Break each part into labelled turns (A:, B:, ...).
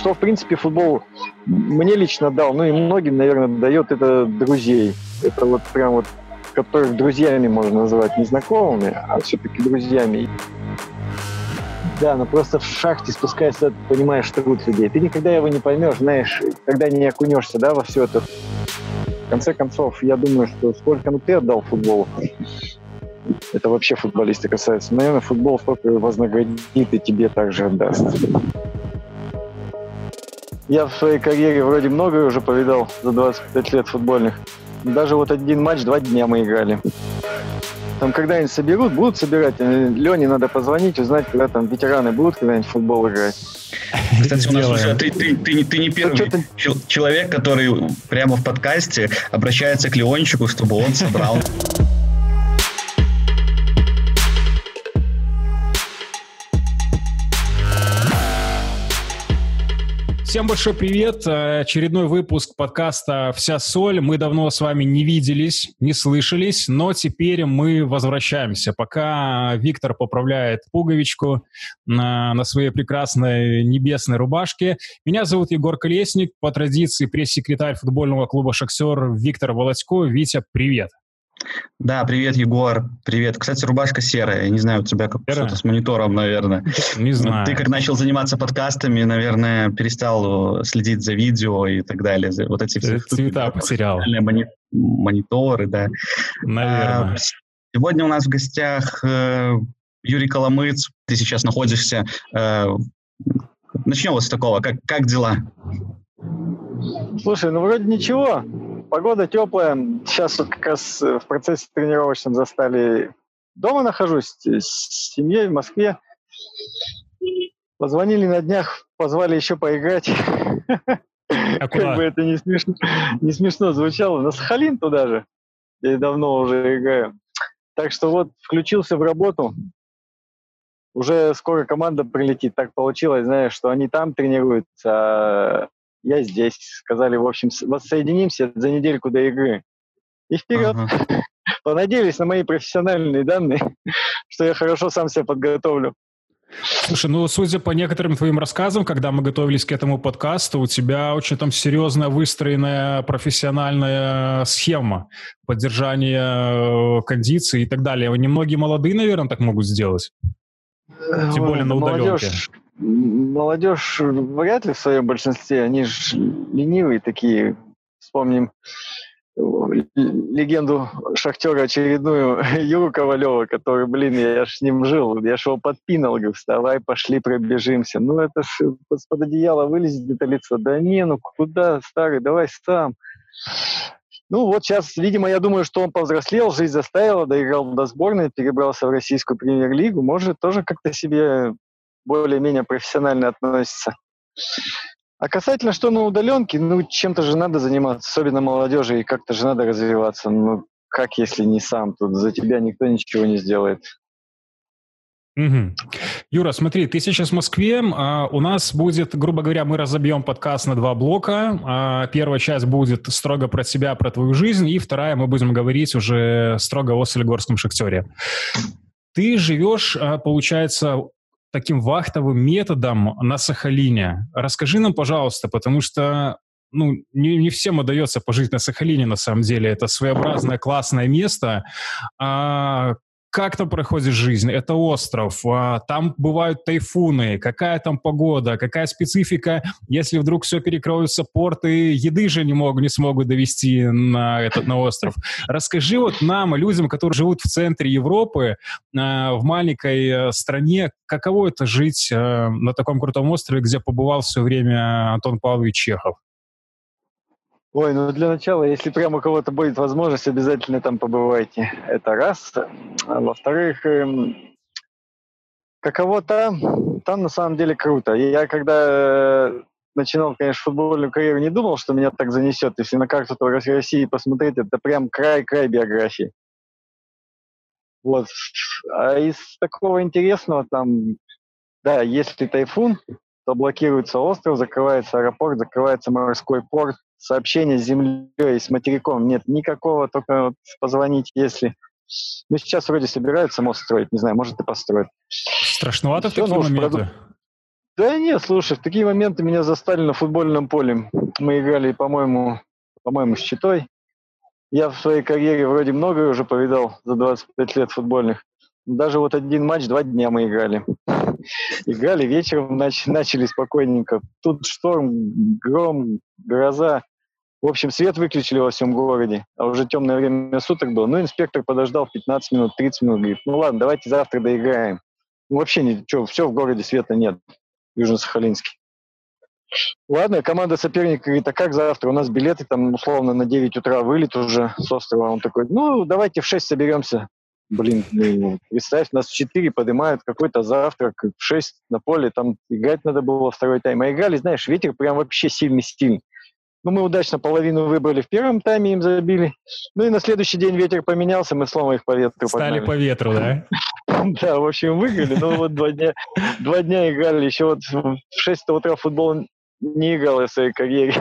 A: что, в принципе, футбол мне лично дал, ну и многим, наверное, дает это друзей. Это вот прям вот, которых друзьями можно назвать, не знакомыми, а все-таки друзьями. Да, но просто в шахте спускаясь, ты понимаешь труд людей. Ты никогда его не поймешь, знаешь, когда не окунешься, да, во все это. В конце концов, я думаю, что сколько ну, ты отдал футболу, это вообще футболисты касается. Наверное, футбол столько вознаградит и тебе также отдаст. Я в своей карьере вроде многое уже повидал за 25 лет футбольных. Даже вот один матч, два дня мы играли. Там когда-нибудь соберут, будут собирать. Э, Лене надо позвонить, узнать, когда там ветераны будут когда-нибудь в футбол играть.
B: Кстати, у нас уже ты, ты, ты, ты не первый ну, человек, который прямо в подкасте обращается к Леончику, чтобы он собрал
C: Всем большой привет. Э, очередной выпуск подкаста «Вся соль». Мы давно с вами не виделись, не слышались, но теперь мы возвращаемся. Пока Виктор поправляет пуговичку на, на своей прекрасной небесной рубашке. Меня зовут Егор Колесник, по традиции пресс-секретарь футбольного клуба «Шахтер» Виктор Володько. Витя, привет.
B: Да, привет, Егор. Привет. Кстати, рубашка серая. Я не знаю, у тебя как что-то с монитором, наверное.
C: Не знаю.
B: Ты как начал заниматься подкастами, наверное, перестал следить за видео и так далее. Вот эти
C: все цвета штуки, потерял.
B: Мони- мониторы, да.
C: Наверное. А,
B: сегодня у нас в гостях э, Юрий Коломыц. Ты сейчас находишься... Э, начнем вот с такого. Как, как дела?
A: Слушай, ну вроде ничего. Погода теплая. Сейчас вот как раз в процессе тренировочном застали. Дома нахожусь с семьей в Москве. Позвонили на днях, позвали еще поиграть. А как бы это не смешно, не смешно звучало. На Сахалин туда же. Я давно уже играю. Так что вот включился в работу. Уже скоро команда прилетит. Так получилось, знаешь, что они там тренируются, а я здесь. Сказали, в общем, воссоединимся за недельку до игры. И вперед. Ага. Понадеялись на мои профессиональные данные, что я хорошо сам себя подготовлю.
C: Слушай, ну, судя по некоторым твоим рассказам, когда мы готовились к этому подкасту, у тебя очень там серьезная выстроенная профессиональная схема поддержания э, кондиции и так далее. Немногие молодые, наверное, так могут сделать. Тем более на удаленке. Молодежь,
A: молодежь вряд ли в своем большинстве, они же ленивые такие. Вспомним легенду Шахтера очередную Юру Ковалева, который, блин, я ж с ним жил, я ж его подпинал, говорю, вставай, пошли пробежимся. Ну, это ж под одеяло вылезет где-то лицо. Да не, ну куда, старый, давай сам. Ну вот сейчас, видимо, я думаю, что он повзрослел, жизнь заставила, доиграл до сборной, перебрался в российскую премьер-лигу, может тоже как-то себе более-менее профессионально относится. А касательно, что на удаленке, ну, чем-то же надо заниматься, особенно молодежи, и как-то же надо развиваться. Ну, как если не сам? Тут за тебя никто ничего не сделает.
C: Угу. Юра, смотри, ты сейчас в Москве. А у нас будет, грубо говоря, мы разобьем подкаст на два блока. А первая часть будет строго про тебя, про твою жизнь, и вторая мы будем говорить уже строго о Солигорском шахтере. Ты живешь, а, получается, таким вахтовым методом на Сахалине. Расскажи нам, пожалуйста, потому что ну, не, не всем удается пожить на Сахалине, на самом деле. Это своеобразное классное место. А как там проходит жизнь? Это остров, а, там бывают тайфуны, какая там погода, какая специфика, если вдруг все перекроются порты, еды же не, могут, не смогут довести на этот на остров. Расскажи вот нам, людям, которые живут в центре Европы, а, в маленькой э, стране, каково это жить э, на таком крутом острове, где побывал все время Антон Павлович Чехов?
A: Ой, ну для начала, если прямо у кого-то будет возможность, обязательно там побывайте. Это раз. Во-вторых, эм, каково там, на самом деле круто. Я когда начинал, конечно, футбольную карьеру, не думал, что меня так занесет. Если на карту России посмотреть, это прям край-край биографии. Вот. А из такого интересного там, да, если тайфун, то блокируется остров, закрывается аэропорт, закрывается морской порт, сообщения с землей, с материком нет никакого, только вот позвонить, если... Ну, сейчас вроде собираются мост строить, не знаю, может и построят.
C: Страшновато в такие ну, моменты? Проду...
A: Да нет, слушай, в такие моменты меня застали на футбольном поле. Мы играли, по-моему, по-моему, с Читой. Я в своей карьере вроде многое уже повидал за 25 лет футбольных. Даже вот один матч, два дня мы играли. Играли вечером, нач- начали спокойненько. Тут шторм, гром, гроза. В общем, свет выключили во всем городе, а уже темное время суток было. Ну, инспектор подождал 15 минут, 30 минут, говорит, ну ладно, давайте завтра доиграем. Ну, вообще ничего, все в городе света нет, Южно-Сахалинске. Ладно, команда соперника говорит, а как завтра? У нас билеты там условно на 9 утра вылет уже с острова. Он такой, ну, давайте в 6 соберемся. Блин, ну, представь, нас в 4 поднимают какой-то завтрак, в 6 на поле, там играть надо было второй тайм. А играли, знаешь, ветер прям вообще сильный-сильный. Ну, мы удачно половину выбрали в первом тайме, им забили. Ну и на следующий день ветер поменялся, мы снова их по ветру
C: Стали
A: погнали.
C: по ветру, да?
A: Да, в общем, выиграли. Ну вот два дня, два дня играли. Еще вот в 6 утра футбол не играл в своей карьере.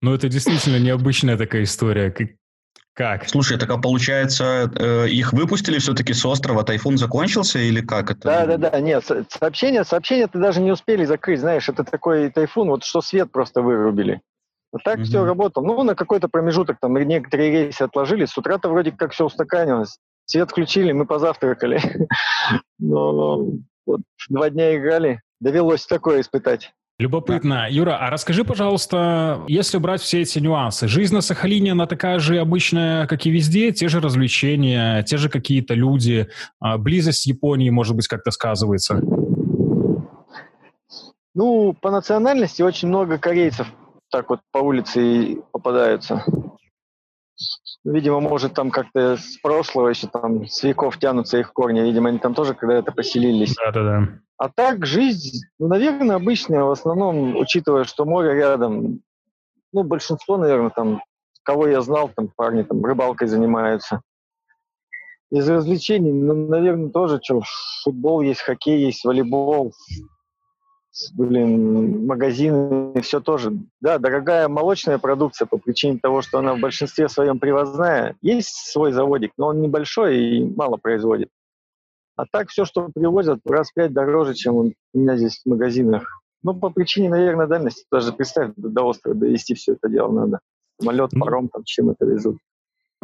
C: Ну, это действительно необычная такая история. Как-?
B: Слушай, так а получается, э, их выпустили все-таки с острова, тайфун закончился или как это?
A: Да, да, да, нет, со- сообщение, сообщение ты даже не успели закрыть, знаешь, это такой тайфун, вот что свет просто вырубили. Так
B: Мгм.
A: все работало. Ну, на какой-то промежуток там некоторые рейсы отложили, с утра-то вроде как все устаканилось. Свет включили, мы позавтракали. Но вот два дня играли, довелось такое испытать.
C: Любопытно. Юра, а расскажи, пожалуйста, если брать все эти нюансы, жизнь на Сахалине, она такая же обычная, как и везде, те же развлечения, те же какие-то люди, а, близость с Японией, может быть, как-то сказывается.
A: Ну, по национальности очень много корейцев так вот по улице и попадаются. Видимо, может, там как-то с прошлого еще там с веков тянутся их корни. Видимо, они там тоже когда-то поселились.
C: Да-да-да.
A: А так жизнь, ну, наверное, обычная, в основном, учитывая, что море рядом. Ну, большинство, наверное, там, кого я знал, там парни там рыбалкой занимаются. Из развлечений, ну, наверное, тоже что, футбол есть, хоккей есть, волейбол, блин, магазины, все тоже. Да, дорогая молочная продукция по причине того, что она в большинстве своем привозная. Есть свой заводик, но он небольшой и мало производит. А так все, что привозят, раз в пять дороже, чем у меня здесь в магазинах. Ну, по причине, наверное, дальности. Даже представь, до, острова довести все это дело надо. Самолет, паром, там, чем это везут.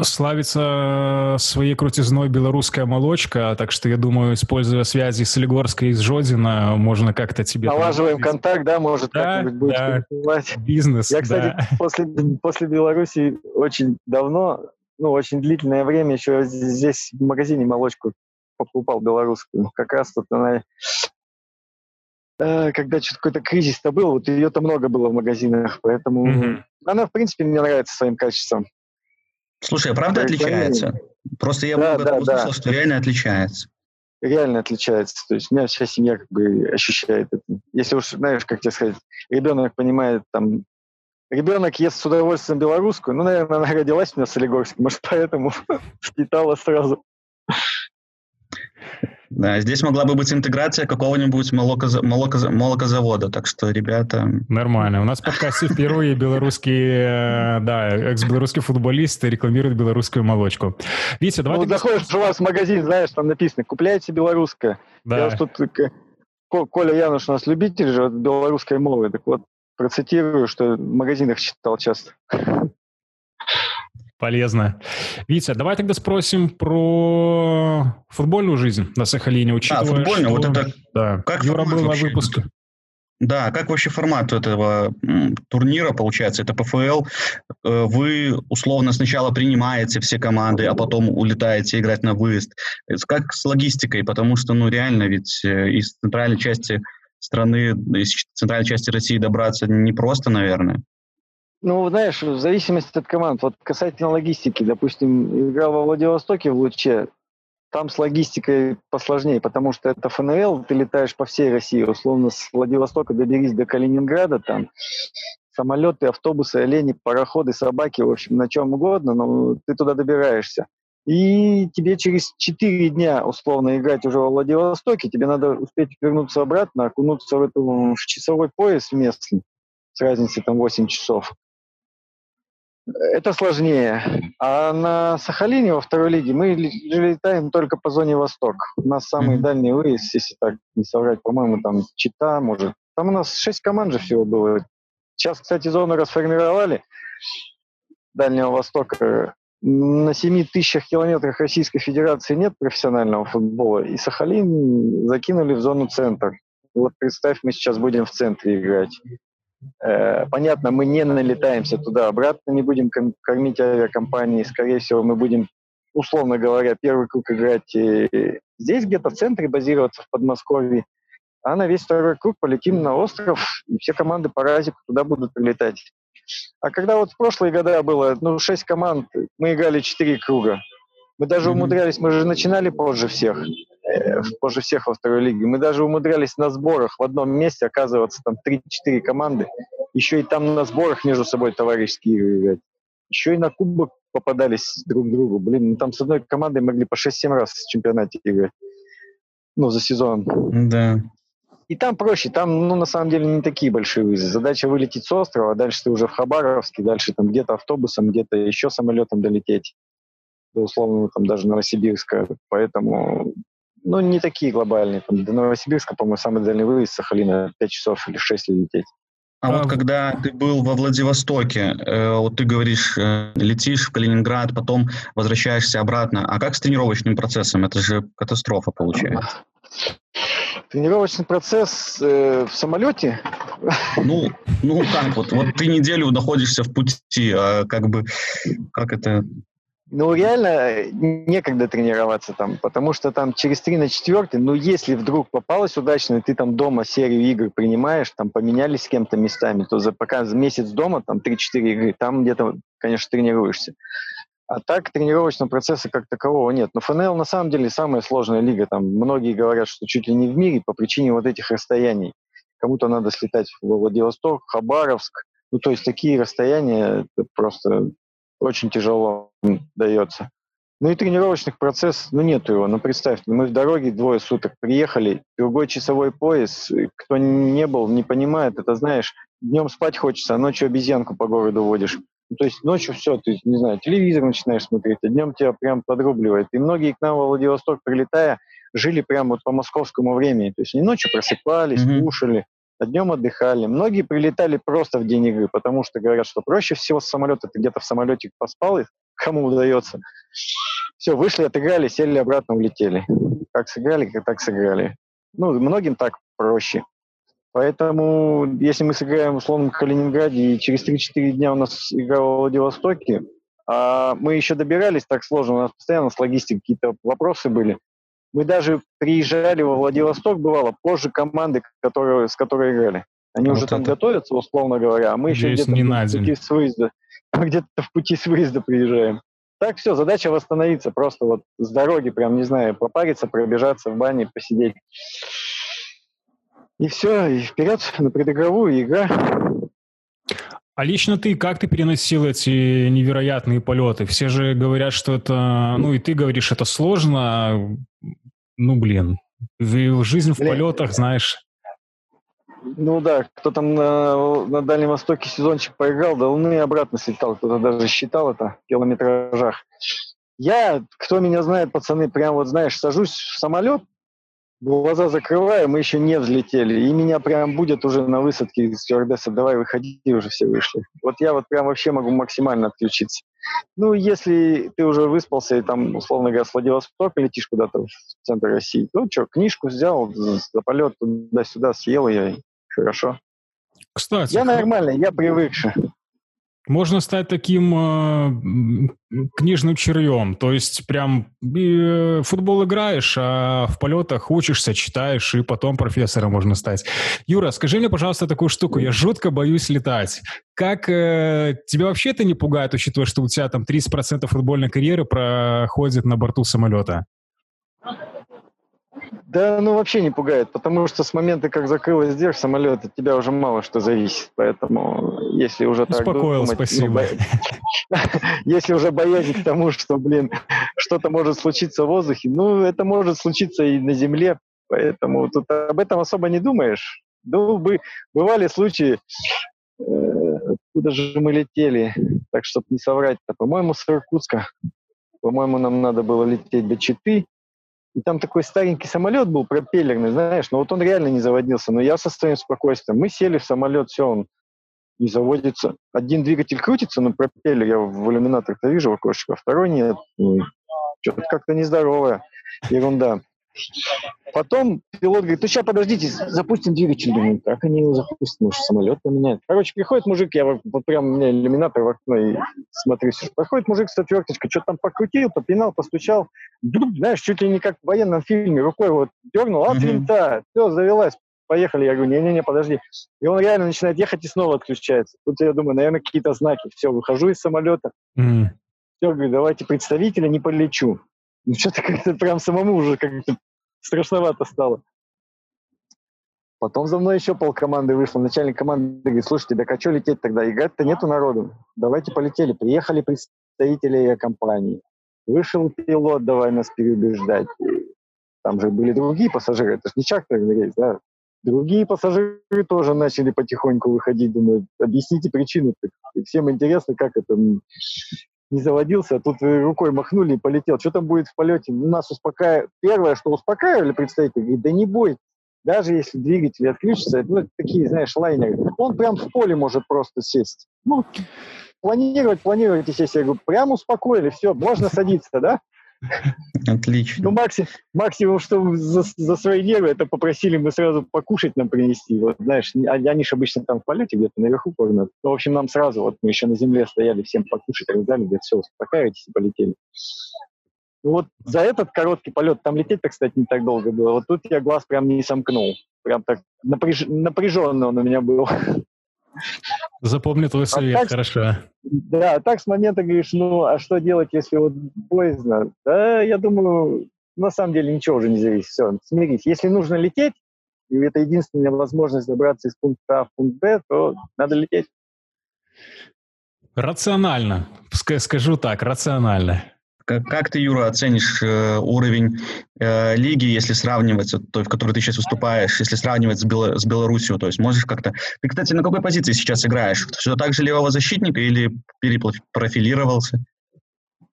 C: Славится своей крутизной белорусская молочка, так что я думаю, используя связи с Лигорской и с Жодина, можно как-то тебе... там
A: Налаживаем контакт, да, может,
C: Да,
A: как-нибудь будет
C: да.
A: конкурировать.
C: Бизнес,
A: Я, кстати,
C: да.
A: после, после Беларуси очень давно, ну, очень длительное время еще здесь в магазине молочку покупал белорусскую. Как раз тут она, э, когда что-то какой-то кризис-то был, вот ее-то много было в магазинах, поэтому
C: Мгм.
A: она, в принципе, мне нравится своим качеством.
B: Слушай, а правда
A: Да,
B: отличается? Просто я
A: Да,
B: много
A: да.
B: услышал, что реально отличается.
A: Реально отличается. То есть у меня вся семья как бы ощущает это. Если уж, знаешь, как тебе сказать, ребенок понимает там, ребенок ест с удовольствием белорусскую, ну, наверное, она родилась у меня в Солигорске, может, поэтому впитала сразу.
B: Да, здесь могла бы быть интеграция какого-нибудь молокоза- молокоза- молокозавода, так что, ребята,
C: Нормально. У нас в подкасте впервые белорусские, э, да, экс-белорусский футболист рекламирует белорусскую молочку. Витя, давай
A: Ну, заходишь у вас в магазин, знаешь, там написано, купляйте белорусское. Я
C: Да.
A: уж тут, э, Ко- Коля Януш у нас любитель же белорусской мовы, так вот, процитирую, что в магазинах читал часто.
C: Полезно. Витя, давай тогда спросим про футбольную жизнь на Сахалине, учитывая,
B: футбольную,
C: что...
B: вот это
C: Да,
B: как
C: Юра был на выпуске.
B: Да, как вообще формат этого турнира получается? Это ПФЛ. Э, Вы условно сначала принимаете все команды, а потом улетаете играть на выезд. Это Как с логистикой? Потому что, ну, реально, ведь э, из центральной части страны, из центральной части России добраться непросто, наверное.
A: Ну, знаешь, в зависимости от команд. Вот касательно логистики, допустим, игра во Владивостоке в Луче, там с логистикой посложнее, потому что это ФНЛ, ты летаешь по всей России. Условно, с Владивостока доберись до Калининграда, там самолеты, автобусы, олени, пароходы, собаки, в общем, на чем угодно, но ты туда добираешься. И тебе через 4 дня, условно, играть уже во Владивостоке, тебе надо успеть вернуться обратно, окунуться в, эту, в часовой пояс местный, с разницей там 8 часов. Это сложнее. А на Сахалине во второй лиге мы летаем только по зоне Восток. У нас самый mm-hmm. дальний выезд, если так не соврать, по-моему, там Чита, может. Там у нас шесть команд же всего было. Сейчас, кстати, зону расформировали Дальнего Востока. На 7 тысячах километрах Российской Федерации нет профессионального футбола, и Сахалин закинули в зону центр. Вот представь, мы сейчас будем в центре играть. Э, понятно, мы не налетаемся туда-обратно, не будем кормить авиакомпании. Скорее всего, мы будем, условно говоря, первый круг играть здесь, где-то в центре, базироваться в Подмосковье. А на весь второй круг полетим на остров, и все команды по разику туда будут прилетать. А когда вот в прошлые года было, ну, шесть команд, мы играли четыре круга. Мы даже mm-hmm. умудрялись, мы же начинали позже всех, э, позже всех во второй лиге. Мы даже умудрялись на сборах в одном месте оказываться там 3-4 команды. Еще и там на сборах между собой товарищеские игры играть. Еще и на кубок попадались друг другу. Блин, ну там с одной командой могли по 6-7 раз в чемпионате играть. Ну, за сезон.
B: Да.
A: И там проще, там, ну, на самом деле, не такие большие вызовы. Задача вылететь с острова, а дальше ты уже в Хабаровске, дальше там где-то автобусом, где-то еще самолетом долететь до условного там даже Новосибирска. Поэтому, ну, не такие глобальные. Там, до Новосибирска, по-моему, самый дальний выезд Сахалина 5 часов или 6 лететь.
B: А вот когда ты был во Владивостоке, э, вот ты говоришь, э, летишь в Калининград, потом возвращаешься обратно. А как с тренировочным процессом? Это же катастрофа получается.
A: Тренировочный процесс э, в самолете?
B: Ну, ну как вот, вот ты неделю находишься в пути, а как бы, как это
A: ну, реально некогда тренироваться там, потому что там через 3 на 4, ну, если вдруг попалось удачно, и ты там дома серию игр принимаешь, там поменялись с кем-то местами, то за пока месяц дома, там 3-4 игры, там где-то, конечно, тренируешься. А так тренировочного процесса как такового нет. Но ФНЛ на самом деле самая сложная лига. Там многие говорят, что чуть ли не в мире по причине вот этих расстояний. Кому-то надо слетать в Владивосток, Хабаровск. Ну, то есть такие расстояния просто очень тяжело дается. Ну и тренировочных процесс, ну нету его. Ну представь, мы в дороге двое суток приехали, другой часовой пояс, кто не был, не понимает, это знаешь, днем спать хочется, а ночью обезьянку по городу водишь. Ну, то есть ночью все, ты, не знаю, телевизор начинаешь смотреть, а днем тебя прям подрубливает. И многие к нам в Владивосток прилетая, жили прямо вот по московскому времени. То есть они ночью просыпались, mm-hmm. кушали, днем отдыхали. Многие прилетали просто в день игры, потому что говорят, что проще всего с самолета ты где-то в самолете поспал, и кому удается. Все, вышли, отыграли, сели обратно, улетели. Как сыграли, как так сыграли. Ну, многим так проще. Поэтому, если мы сыграем условно в Калининграде, и через 3-4 дня у нас игра в Владивостоке, а мы еще добирались так сложно, у нас постоянно с логистикой какие-то вопросы были, мы даже приезжали во Владивосток, бывало, позже команды, которые, с которой играли. Они вот уже там готовятся, условно говоря, а мы еще где-то в пути с выезда, где-то в пути с выезда приезжаем. Так все, задача восстановиться, просто вот с дороги, прям, не знаю, попариться, пробежаться в бане, посидеть. И все, и вперед на предыгровую игра.
C: А лично ты, как ты переносил эти невероятные полеты? Все же говорят, что это, ну и ты говоришь, это сложно. Ну, блин, жизнь в блин. полетах, знаешь.
A: Ну да, кто там на, на Дальнем Востоке сезончик поиграл, до Луны и обратно слетал, кто-то даже считал это в километражах. Я, кто меня знает, пацаны, прям вот, знаешь, сажусь в самолет, глаза закрываю, мы еще не взлетели, и меня прям будет уже на высадке из стюардесса, давай выходи, уже все вышли. Вот я вот прям вообще могу максимально отключиться. Ну, если ты уже выспался и там, условно говоря, с Владивостока летишь куда-то в центр России, ну что, книжку взял, за полет туда-сюда съел я, и хорошо.
C: Кстати.
A: Я нормальный, я привыкший
C: можно стать таким э, книжным червем. То есть прям э, футбол играешь, а в полетах учишься, читаешь, и потом профессором можно стать. Юра, скажи мне, пожалуйста, такую штуку. Я жутко боюсь летать. Как э, тебя вообще это не пугает, учитывая, что у тебя там 30% футбольной карьеры проходит на борту самолета?
A: Да, ну вообще не пугает, потому что с момента, как закрылась дверь самолет, от тебя уже мало что зависит. Поэтому, если уже так
C: Успокоил, думать, спасибо.
A: Ну, если уже боязнь к тому, что, блин, что-то может случиться в воздухе, ну, это может случиться и на земле, поэтому тут об этом особо не думаешь. Ну, бы, бывали случаи, э, куда же мы летели? так, чтобы не соврать-то, по-моему, с Иркутска. По-моему, нам надо было лететь до Читы. И там такой старенький самолет был, пропеллерный, знаешь, но вот он реально не заводился. Но я со своим спокойствием. Мы сели в самолет, все, он не заводится. Один двигатель крутится, но пропеллер я в иллюминаторах-то вижу в окошко, а второй нет. Что-то как-то нездоровое. Ерунда. Потом пилот говорит, ну сейчас подождите, запустим двигатель. Думаю, как они его запустят, может самолет поменяют. Короче, приходит мужик, я вот, прям у меня иллюминатор в окно и смотрю. Проходит мужик с отверточкой, что-то там покрутил, попинал, постучал. Вдруг, знаешь, чуть ли не как в военном фильме, рукой вот дернул, от винта, все, завелась, поехали. Я говорю, не-не-не, подожди. И он реально начинает ехать и снова отключается. Тут я думаю, наверное, какие-то знаки. Все, выхожу из самолета. Mm. Все, говорю, давайте представителя, не полечу. Ну, что-то как-то прям самому уже как-то страшновато стало. Потом за мной еще пол команды вышло. Начальник команды говорит, слушайте, так а что лететь тогда? Играть-то нету народу. Давайте полетели. Приехали представители компании. Вышел пилот, давай нас переубеждать. Там же были другие пассажиры. Это же не чартерный рейс, да? Другие пассажиры тоже начали потихоньку выходить. Думаю, объясните причину. Всем интересно, как это не заводился, а тут рукой махнули и полетел. Что там будет в полете? Ну, нас успокаивали. Первое, что успокаивали представители, говорит, да не бойтесь, даже если двигатель отключится, ну, такие, знаешь, лайнеры, он прям в поле может просто сесть. Ну, планировать, планировать, естественно, я говорю, прям успокоили, все, можно садиться, да?
B: Отлично.
A: Ну, максимум, максимум что за, за свои нервы, это попросили мы сразу покушать нам принести. Вот, знаешь, они же обычно там в полете где-то наверху кормят. Ну, в общем, нам сразу, вот мы еще на земле стояли, всем покушать раздали, говорят, все, успокаивайтесь и полетели. Ну, вот за этот короткий полет, там лететь-то, кстати, не так долго было. Вот тут я глаз прям не сомкнул. Прям так напряж... напряженно он у меня был.
C: Запомни твой а совет, а так, хорошо.
A: Да, а так с момента говоришь, ну, а что делать, если вот поздно? Да, я думаю, на самом деле ничего уже не зависит. Все, смирись. Если нужно лететь, и это единственная возможность добраться из пункта А в пункт Б, то надо лететь.
C: Рационально. Скажу так, рационально.
B: Как, как ты, Юра, оценишь э, уровень э, лиги, если сравнивать, вот, той, в которой ты сейчас выступаешь, если сравнивать с, Бело, с Беларусью? То есть можешь как-то... Ты, кстати, на какой позиции сейчас играешь? Все так же левого защитника или перепрофилировался?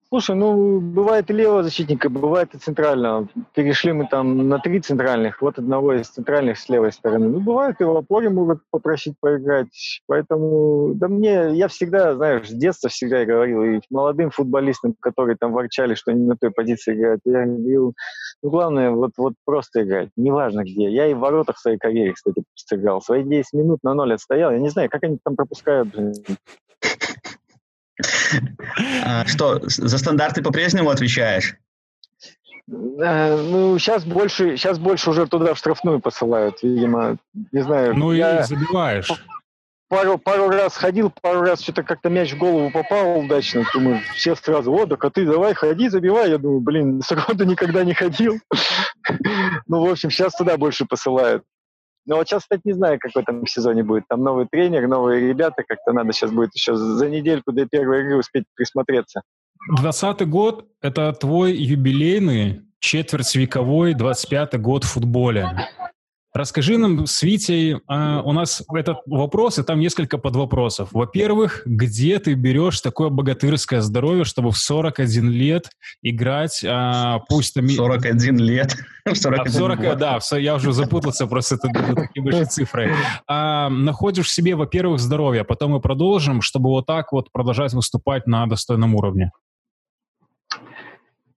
A: Слушай, ну, бывает и левого защитника, бывает и центрального. Перешли мы там на три центральных, вот одного из центральных с левой стороны. Ну, бывает и в опоре могут попросить поиграть. Поэтому, да мне, я всегда, знаешь, с детства всегда говорил, и молодым футболистам, которые там ворчали, что они на той позиции играют, я говорил, ну, главное, вот, вот просто играть, неважно где. Я и в воротах своей карьере, кстати, сыграл. Свои 10 минут на ноль отстоял. Я не знаю, как они там пропускают,
B: что, за стандарты по-прежнему отвечаешь?
A: Э, ну, сейчас больше, сейчас больше уже туда в штрафную посылают, видимо. Не знаю.
C: Ну я и забиваешь.
A: Пару, пару раз ходил, пару раз что-то как-то мяч в голову попал удачно. Думаю, все сразу, о, да ты давай, ходи, забивай. Я думаю, блин, сроду никогда не ходил. Ну, в общем, сейчас туда больше посылают. Но вот сейчас, кстати, не знаю, какой там сезоне будет. Там новый тренер, новые ребята, как-то надо сейчас будет еще за недельку до первой игры успеть присмотреться.
C: Двадцатый год – это твой юбилейный четвертьвековой 25-й год в футболе. Расскажи нам с Витей, а, у нас этот вопрос, и там несколько подвопросов. Во-первых, где ты берешь такое богатырское здоровье, чтобы в 41 лет играть, а, пусть там...
B: 41 лет?
C: 41 а 40, год. да, я уже запутался, просто это, это такие большие цифры. А, находишь в себе, во-первых, здоровье, потом мы продолжим, чтобы вот так вот продолжать выступать на достойном уровне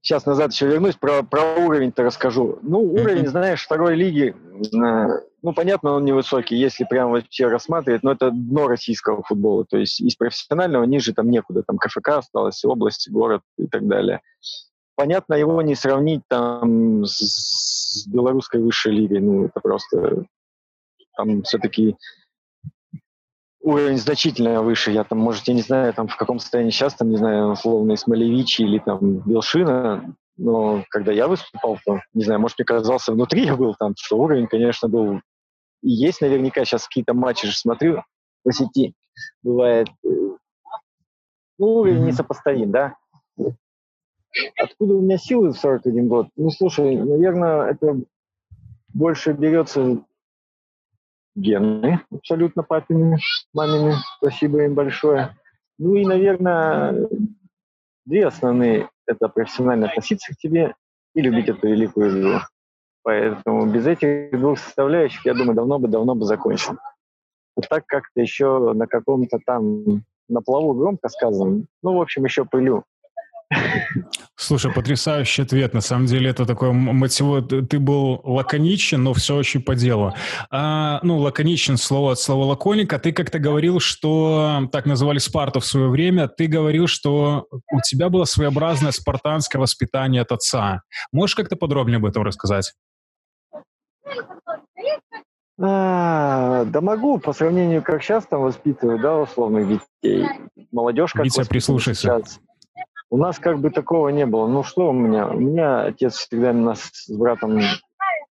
A: сейчас назад еще вернусь, про, про уровень-то расскажу. Ну, уровень, знаешь, второй лиги, э, ну, понятно, он невысокий, если прям вообще рассматривать, но это дно российского футбола, то есть из профессионального ниже там некуда, там КФК осталось, область, город и так далее. Понятно, его не сравнить там с, с белорусской высшей лигой, ну, это просто там все-таки уровень значительно выше. Я там, может, я не знаю, там в каком состоянии сейчас, там, не знаю, условно, Смолевичи или там Белшина, но когда я выступал, то, не знаю, может, мне казался, внутри я был там, что уровень, конечно, был и есть наверняка. Сейчас какие-то матчи же смотрю по сети, бывает. Э, ну, уровень несопоставим, да. Откуда у меня силы в 41 год? Ну, слушай, наверное, это больше берется гены абсолютно папины, мамины. Спасибо им большое. Ну и, наверное, две основные – это профессионально относиться к тебе и любить эту великую игру. Поэтому без этих двух составляющих, я думаю, давно бы, давно бы закончил. А так как-то еще на каком-то там, на плаву громко сказано, ну, в общем, еще пылю.
C: Слушай, потрясающий ответ. На самом деле это такой мотив. Ты был лаконичен, но все очень по делу. А, ну, лаконичен слово от слова лаконика. Ты как-то говорил, что так называли Спарту в свое время. Ты говорил, что у тебя было своеобразное спартанское воспитание от отца. Можешь как-то подробнее об этом рассказать?
A: А, да могу, по сравнению, как сейчас там воспитывают, да, условных детей. Молодежь как
C: Витя, прислушайся. Сейчас.
A: У нас как бы такого не было. Ну что у меня? У меня отец всегда нас с братом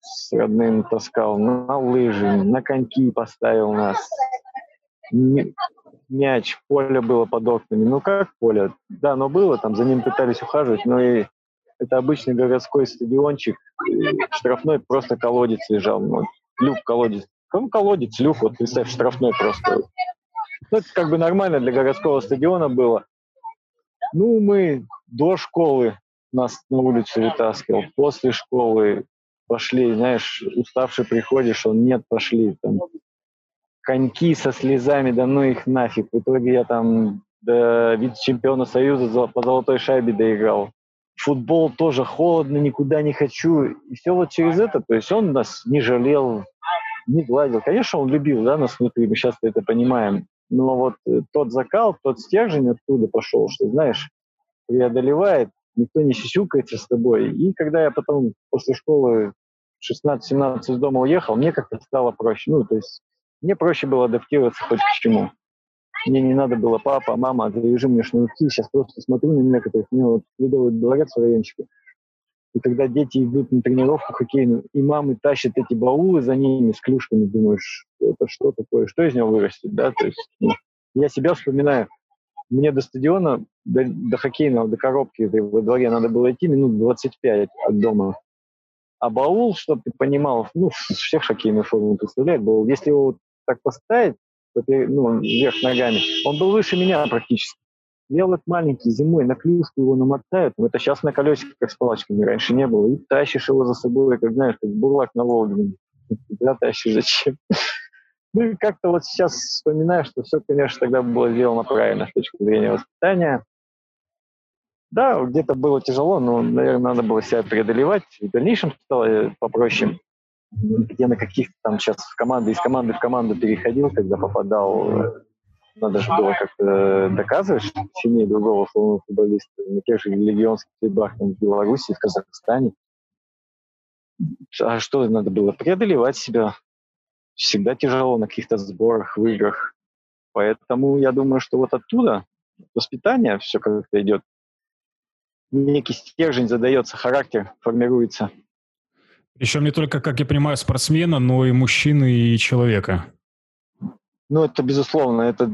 A: с родным таскал на лыжи, на коньки поставил нас. Мяч, поле было под окнами. Ну как поле? Да, оно было, там за ним пытались ухаживать, но и это обычный городской стадиончик, штрафной просто колодец лежал. Ну, люк колодец. Ну, колодец, люк, вот представь, штрафной просто. Ну, это как бы нормально для городского стадиона было. Ну, мы до школы нас на улицу вытаскивал, после школы пошли, знаешь, уставший приходишь, он нет, пошли, там, коньки со слезами, да ну их нафиг. В итоге я там до вице-чемпиона Союза по золотой шайбе доиграл. Футбол тоже холодно, никуда не хочу. И все вот через это, то есть он нас не жалел, не гладил. Конечно, он любил да, нас внутри, мы сейчас это понимаем. Но вот э, тот закал, тот стержень оттуда пошел, что, знаешь, преодолевает, никто не сисюкается с тобой. И когда я потом после школы 16-17 из дома уехал, мне как-то стало проще. Ну, то есть мне проще было адаптироваться хоть к чему. Мне не надо было, папа, мама, завяжи мне шнурки, сейчас просто смотрю на некоторых, мне вот Ледовый дворец в райончике, и когда дети идут на тренировку хоккейную, и мамы тащат эти баулы за ними с клюшками, думаешь, это что такое, что из него вырастет, да, то есть ну, я себя вспоминаю, мне до стадиона, до, до хоккейного, до коробки во дворе надо было идти минут 25 от дома. А баул, чтобы ты понимал, ну, всех хоккейную форму представляет, баул, если его так поставить, ну, вверх ногами, он был выше меня практически. Вот маленький, зимой на клюшку его намотают, это сейчас на колесиках с палочками, раньше не было, и тащишь его за собой, как знаешь, как бурлак на Волге. Куда тащишь, зачем? Ну и как-то вот сейчас вспоминаю, что все, конечно, тогда было сделано правильно с точки зрения воспитания. Да, где-то было тяжело, но, наверное, надо было себя преодолевать. В дальнейшем стало попроще. Где на каких-то там сейчас в команды, из команды в команду переходил, когда попадал надо же было как-то доказывать, что сильнее другого условного футболиста на тех же легионских там, в Беларуси, в Казахстане. А что надо было? Преодолевать себя. Всегда тяжело на каких-то сборах, в играх. Поэтому я думаю, что вот оттуда воспитание все как-то идет. Некий стержень задается, характер формируется.
C: Причем не только, как я понимаю, спортсмена, но и мужчины, и человека.
A: Ну, это безусловно, это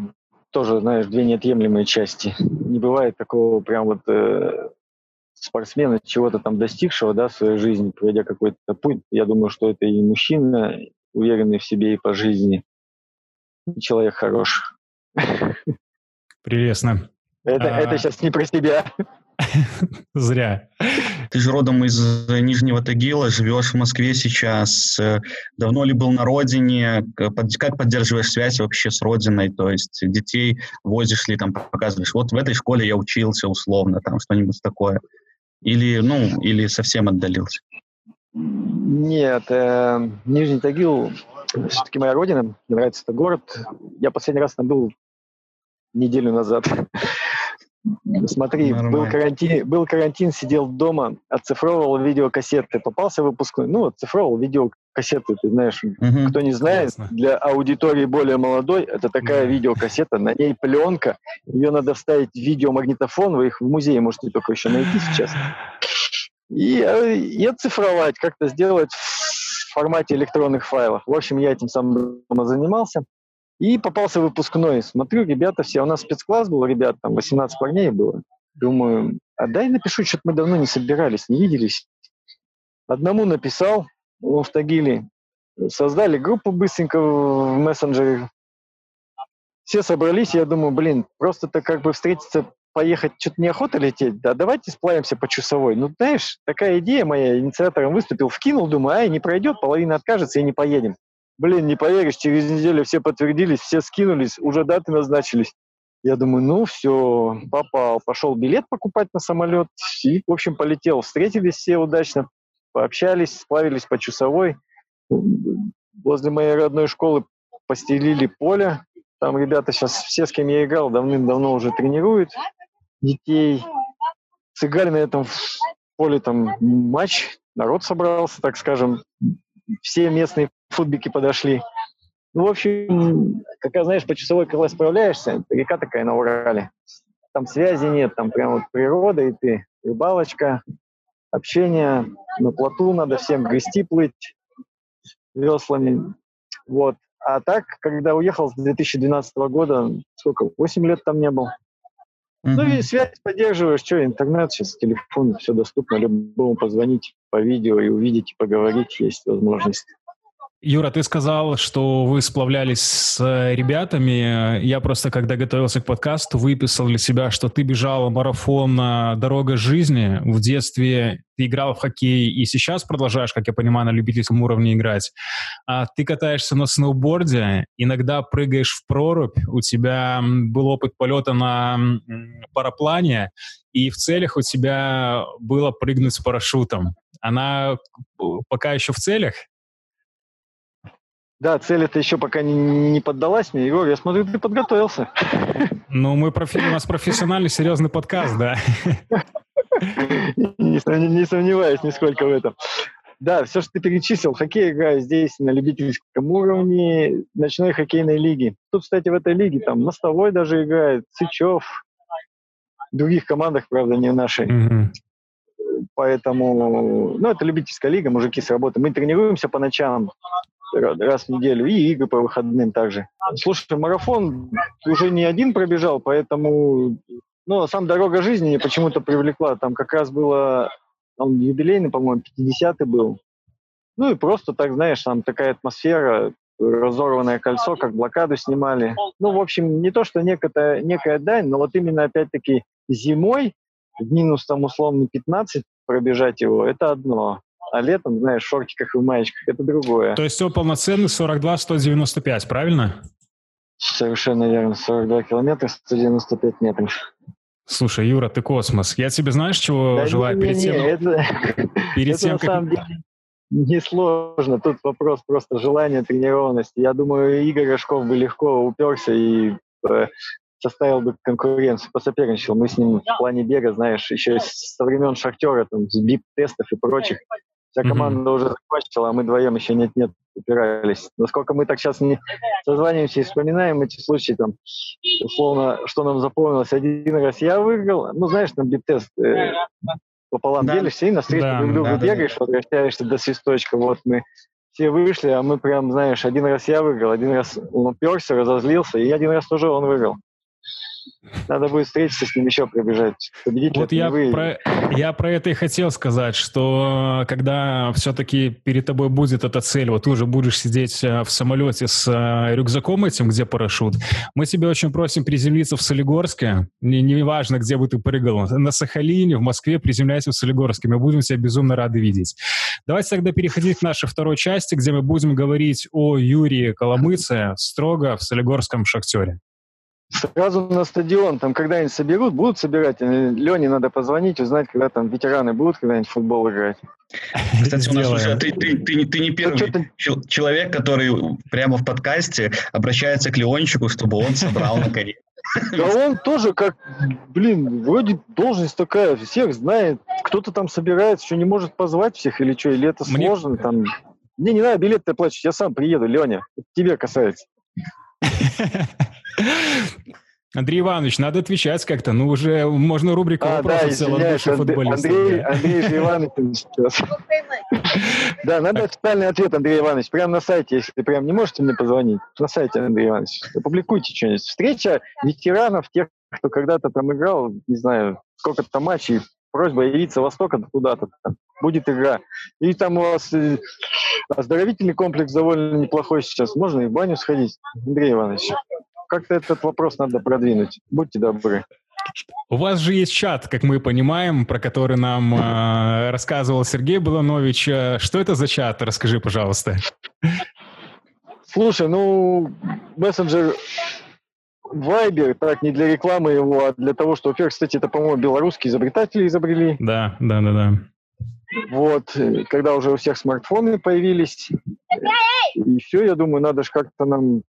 A: тоже, знаешь, две неотъемлемые части. Не бывает такого прям вот э, спортсмена, чего-то там достигшего, да, в своей жизни, пройдя какой-то путь. Я думаю, что это и мужчина, уверенный в себе и по жизни, и человек хороший.
C: Прелестно.
A: Это, а... это сейчас не про себя.
C: Зря.
B: Ты же родом из Нижнего Тагила, живешь в Москве сейчас. Э, давно ли был на родине? Как поддерживаешь связь вообще с родиной? То есть детей возишь ли, там, показываешь? Вот в этой школе я учился условно, там что-нибудь такое. Или, ну, или совсем отдалился?
A: Нет, э, Нижний Тагил все-таки моя родина, мне нравится этот город. Я последний раз там был неделю назад. Смотри, был карантин, был карантин, сидел дома, оцифровывал видеокассеты. Попался выпускной, ну, оцифровывал видеокассеты, ты знаешь. Угу. Кто не знает, Ясно. для аудитории более молодой, это такая да. видеокассета, на ней пленка, ее надо вставить в видеомагнитофон, вы их в музее можете только еще найти сейчас. И, э, и оцифровать, как-то сделать в формате электронных файлов. В общем, я этим самым занимался. И попался выпускной. Смотрю, ребята все, у нас спецкласс был, ребят, там 18 парней было. Думаю, а дай напишу, что-то мы давно не собирались, не виделись. Одному написал, в Тагиле. Создали группу быстренько в мессенджере. все собрались, я думаю, блин, просто-то как бы встретиться, поехать, что-то неохота лететь, да давайте сплавимся по часовой. Ну, знаешь, такая идея моя, инициатором выступил, вкинул, думаю, ай, не пройдет, половина откажется и не поедем. Блин, не поверишь, через неделю все подтвердились, все скинулись, уже даты назначились. Я думаю, ну все, попал. Пошел билет покупать на самолет и, в общем, полетел. Встретились все удачно, пообщались, сплавились по часовой. Возле моей родной школы постелили поле. Там ребята сейчас, все, с кем я играл, давным-давно уже тренируют детей. Сыграли на этом поле там матч, народ собрался, так скажем. Все местные футбики подошли. Ну, в общем, как знаешь, по часовой когда справляешься, река такая на Урале. Там связи нет, там прям вот природа, и ты рыбалочка, общение, на плоту надо всем грести плыть веслами. Вот. А так, когда уехал с 2012 года, сколько, 8 лет там не был. Mm-hmm. Ну и связь поддерживаешь, что, интернет, сейчас телефон, все доступно, любому позвонить по видео и увидеть, и поговорить, есть возможность.
C: Юра, ты сказал, что вы сплавлялись с э, ребятами. Я просто, когда готовился к подкасту, выписал для себя, что ты бежал марафон «Дорога жизни». В детстве ты играл в хоккей и сейчас продолжаешь, как я понимаю, на любительском уровне играть. А ты катаешься на сноуборде, иногда прыгаешь в прорубь, у тебя был опыт полета на параплане, и в целях у тебя было прыгнуть с парашютом. Она э, пока еще в целях?
A: Да, цель это еще пока не, не поддалась мне. Егор, я смотрю, ты подготовился.
C: Ну, мы профи... у нас профессиональный, серьезный подкаст, да.
A: Не, не сомневаюсь нисколько в этом. Да, все, что ты перечислил, хоккей играю здесь на любительском уровне ночной хоккейной лиги. Тут, кстати, в этой лиге там Мостовой даже играет, Сычев, в других командах, правда, не в нашей. Mm-hmm. Поэтому, ну, это любительская лига, мужики с работы. Мы тренируемся по ночам, раз в неделю, и игры по выходным также. Слушай, марафон уже не один пробежал, поэтому ну, сам «Дорога жизни» мне почему-то привлекла. Там как раз было, он юбилейный, по-моему, 50-й был. Ну и просто так, знаешь, там такая атмосфера, разорванное кольцо, как блокаду снимали. Ну, в общем, не то, что некая, некая дань, но вот именно опять-таки зимой, в минус там условно 15 пробежать его, это одно а летом, знаешь, в шортиках и в маечках это другое.
C: То есть все полноценный 42-195, правильно?
A: Совершенно верно, 42 километра, 195 метров.
C: Слушай, Юра, ты космос. Я тебе знаешь, чего да желаю не, перед не, тем? Не, это,
A: перед это тем, на как... самом деле несложно. Тут вопрос просто желания, тренированности. Я думаю, Игорь Рожков бы легко уперся и э, составил бы конкуренцию, посоперничал. Мы с ним в плане бега, знаешь, еще со времен Шахтера, там, с бип-тестов и прочих. Вся команда mm-hmm. уже закончила, а мы вдвоем еще нет-нет упирались. Насколько мы так сейчас не созваниваемся и вспоминаем эти случаи, там, условно, что нам запомнилось. Один раз я выиграл, ну, знаешь, там бип-тест э, пополам да. делишься и навстречу да, друг другу да, бегаешь, да. возвращаешься до свисточка. Вот мы все вышли, а мы прям, знаешь, один раз я выиграл, один раз он уперся, разозлился, и один раз тоже он выиграл. Надо будет встретиться с ним еще пробежать.
C: Победитель вот я про, я про это и хотел сказать, что когда все-таки перед тобой будет эта цель, вот ты уже будешь сидеть э, в самолете с э, рюкзаком этим, где парашют, мы тебя очень просим приземлиться в Солигорске, не, не важно, где бы ты прыгал, на Сахалине, в Москве, приземляйся в Солигорске, мы будем тебя безумно рады видеть. Давайте тогда переходить к нашей второй части, где мы будем говорить о Юрии Коломыце строго в Солигорском шахтере.
A: Сразу на стадион, там когда-нибудь соберут, будут собирать. Э, Лене надо позвонить, узнать, когда там ветераны будут когда-нибудь в футбол играть.
B: Кстати, у нас уже ты, ты, ты, ты не первый ну, человек, который прямо в подкасте обращается к Леончику, чтобы он собрал на коне.
A: Да он тоже как, блин, вроде должность такая, всех знает. Кто-то там собирается, что не может позвать всех или что, или это сложно там. Мне не надо билет-то платить, я сам приеду, Леня. Это тебе касается.
C: Андрей Иванович, надо отвечать как-то. Ну, уже можно рубрику а, вопросов да,
A: целом футболиста. Андрей, Андрей Иванович сейчас. Да, надо официальный ответ, Андрей Иванович, прямо на сайте, если ты прям не можете мне позвонить, на сайте, Андрей Иванович, опубликуйте что-нибудь. Встреча ветеранов, тех, кто когда-то там играл, не знаю, сколько-то матчей, просьба явиться востока куда-то, будет игра. И там у вас э, оздоровительный комплекс довольно неплохой сейчас. Можно и в баню сходить, Андрей Иванович. как-то этот вопрос надо продвинуть. Будьте добры.
C: У вас же есть чат, как мы понимаем, про который нам э, рассказывал Сергей Баланович. Э, что это за чат? Расскажи, пожалуйста.
A: Слушай, ну, мессенджер Вайбер, так, не для рекламы его, а для того, что, во-первых, кстати, это, по-моему, белорусские изобретатели изобрели.
C: Да, да, да, да.
A: Вот, когда уже у всех смартфоны появились. И все, я думаю, надо же как-то нам,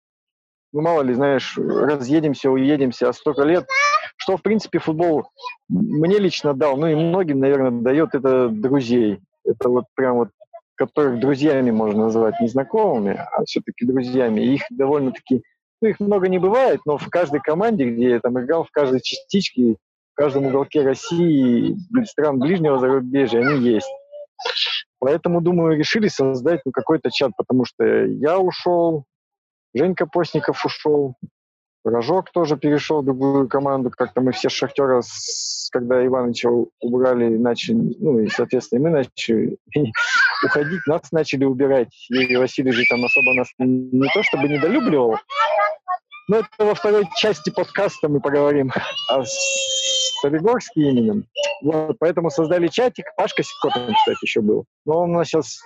A: ну, мало ли, знаешь, разъедемся, уедемся, а столько лет. Что, в принципе, футбол мне лично дал, ну и многим, наверное, дает это друзей. Это вот прям вот которых друзьями можно назвать, не знакомыми, а все-таки друзьями. И их довольно-таки, их много не бывает, но в каждой команде, где я там играл, в каждой частичке, в каждом уголке России, стран ближнего зарубежья, они есть. Поэтому, думаю, решили создать ну, какой-то чат, потому что я ушел, Женька Постников ушел, Рожок тоже перешел в другую команду. Как-то мы все шахтера, когда Ивановича убрали, начали, ну и, соответственно, мы начали уходить, нас начали убирать. Юрий Васильевич там особо нас не то чтобы недолюбливал, но это во второй части подкаста мы поговорим о Солигорске именем. Вот, поэтому создали чатик. Пашка Ситко там, кстати, еще был. Но он у нас сейчас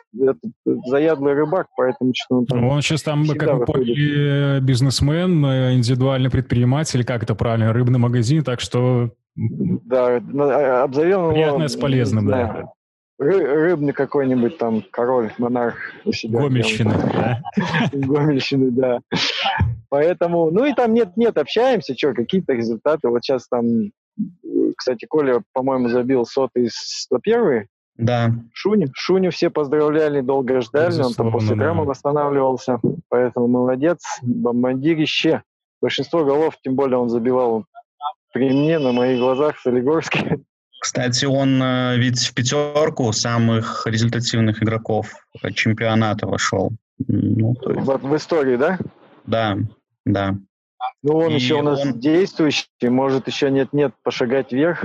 A: заядлый рыбак, поэтому что он
C: там... Ну, он сейчас там, как вы поняли, бизнесмен, э, индивидуальный предприниматель, как это правильно, рыбный магазин, так что...
A: Да, а, обзовем
C: Приятное его... с полезным, да. да
A: рыбный какой-нибудь там король, монарх у себя.
C: Гомельщины, да.
A: Гомельщины, да. Поэтому, ну и там нет-нет, общаемся, что, какие-то результаты. Вот сейчас там, кстати, Коля, по-моему, забил сотый 101
B: да.
A: Шуню, Шуню все поздравляли, долго ждали, Безусловно, он там после травмы да. восстанавливался, поэтому молодец, бомбардирище. Большинство голов, тем более он забивал при мне, на моих глазах в Солигорске.
B: Кстати, он э, ведь в пятерку самых результативных игроков чемпионата вошел.
A: Ну, есть... в, в истории, да?
B: Да, да.
A: Ну, он И еще у нас он... действующий, может еще нет-нет пошагать вверх.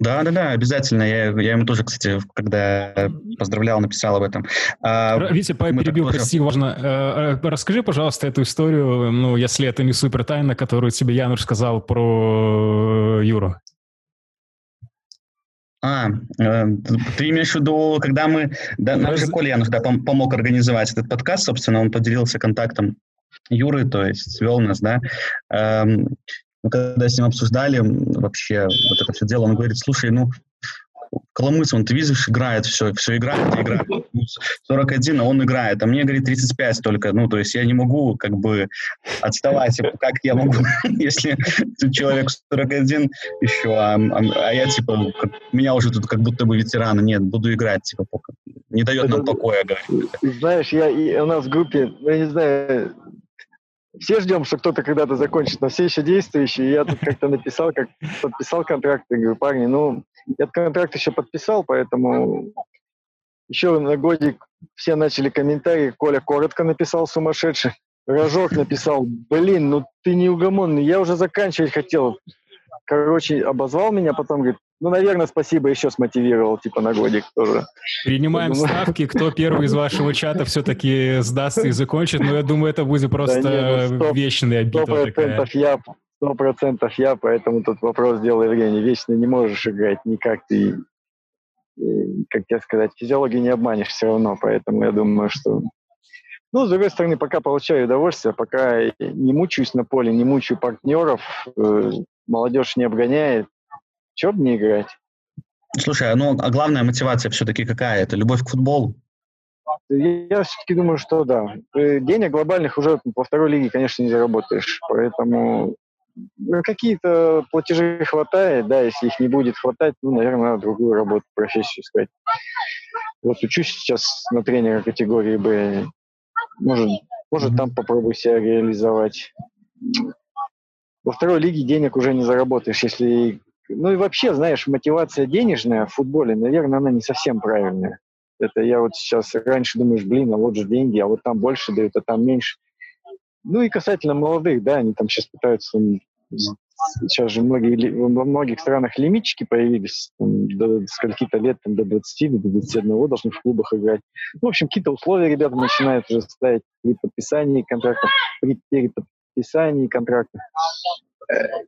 B: Да, да, да, обязательно. Я, я ему тоже, кстати, когда поздравлял, написал об этом.
C: А, Витя, перебил, тоже... прости, важно. Э, э, расскажи, пожалуйста, эту историю, ну, если это не супер тайна, которую тебе Януш сказал про Юру.
B: А, э, ты имеешь в виду, когда мы... Да, нам же Коля Януш да, помог организовать этот подкаст, собственно, он поделился контактом Юры, то есть свел нас, да. Эм, когда с ним обсуждали вообще вот это все дело, он говорит, слушай, ну, Коломыц, он, ты видишь, играет все, все играет, играет. 41, а он играет, а мне, говорит, 35 только. Ну, то есть я не могу как бы отставать. Как я могу, если человек 41 еще, а, а, а я, типа, как, меня уже тут как будто бы ветерана. Нет, буду играть, типа, пока. Не дает нам покоя, говорит.
A: Знаешь, я, и у нас в группе, ну, я не знаю, все ждем, что кто-то когда-то закончит, но все еще действующие. Я тут как-то написал, как подписал контракт, и говорю, парни, ну, я контракт еще подписал, поэтому еще на годик все начали комментарии. Коля коротко написал сумасшедший. Рожок написал, блин, ну ты неугомонный, я уже заканчивать хотел. Короче, обозвал меня, потом говорит, ну, наверное, спасибо, еще смотивировал, типа, на годик тоже.
C: Принимаем думаю... ставки, кто первый из вашего чата все-таки сдастся и закончит, но я думаю, это будет просто да нет, ну, вечная битва
A: Сто процентов я, сто процентов я, поэтому тут вопрос дела времени. Вечно не можешь играть никак ты, как тебе сказать, физиологию не обманешь все равно, поэтому я думаю, что ну, с другой стороны, пока получаю удовольствие, пока не мучаюсь на поле, не мучаю партнеров, э, молодежь не обгоняет, чего бы не играть?
B: Слушай, а ну, а главная мотивация все-таки какая? Это любовь к футболу?
A: Я все-таки думаю, что да. Денег глобальных уже во второй лиге, конечно, не заработаешь. Поэтому ну, какие-то платежи хватает, да, если их не будет хватать, ну, наверное, надо другую работу, профессию искать. Вот учусь сейчас на тренера категории Б. Может, может там попробую себя реализовать. Во второй лиге денег уже не заработаешь, если ну и вообще, знаешь, мотивация денежная в футболе, наверное, она не совсем правильная. Это я вот сейчас раньше думаешь, блин, а вот же деньги, а вот там больше дают, а там меньше. Ну и касательно молодых, да, они там сейчас пытаются, сейчас же многие, во многих странах лимитчики появились, там, до скольки-то лет, там, до 20, до 21 должны в клубах играть. Ну, в общем, какие-то условия ребята начинают уже ставить при подписании контрактов, при, перед подписании контракта.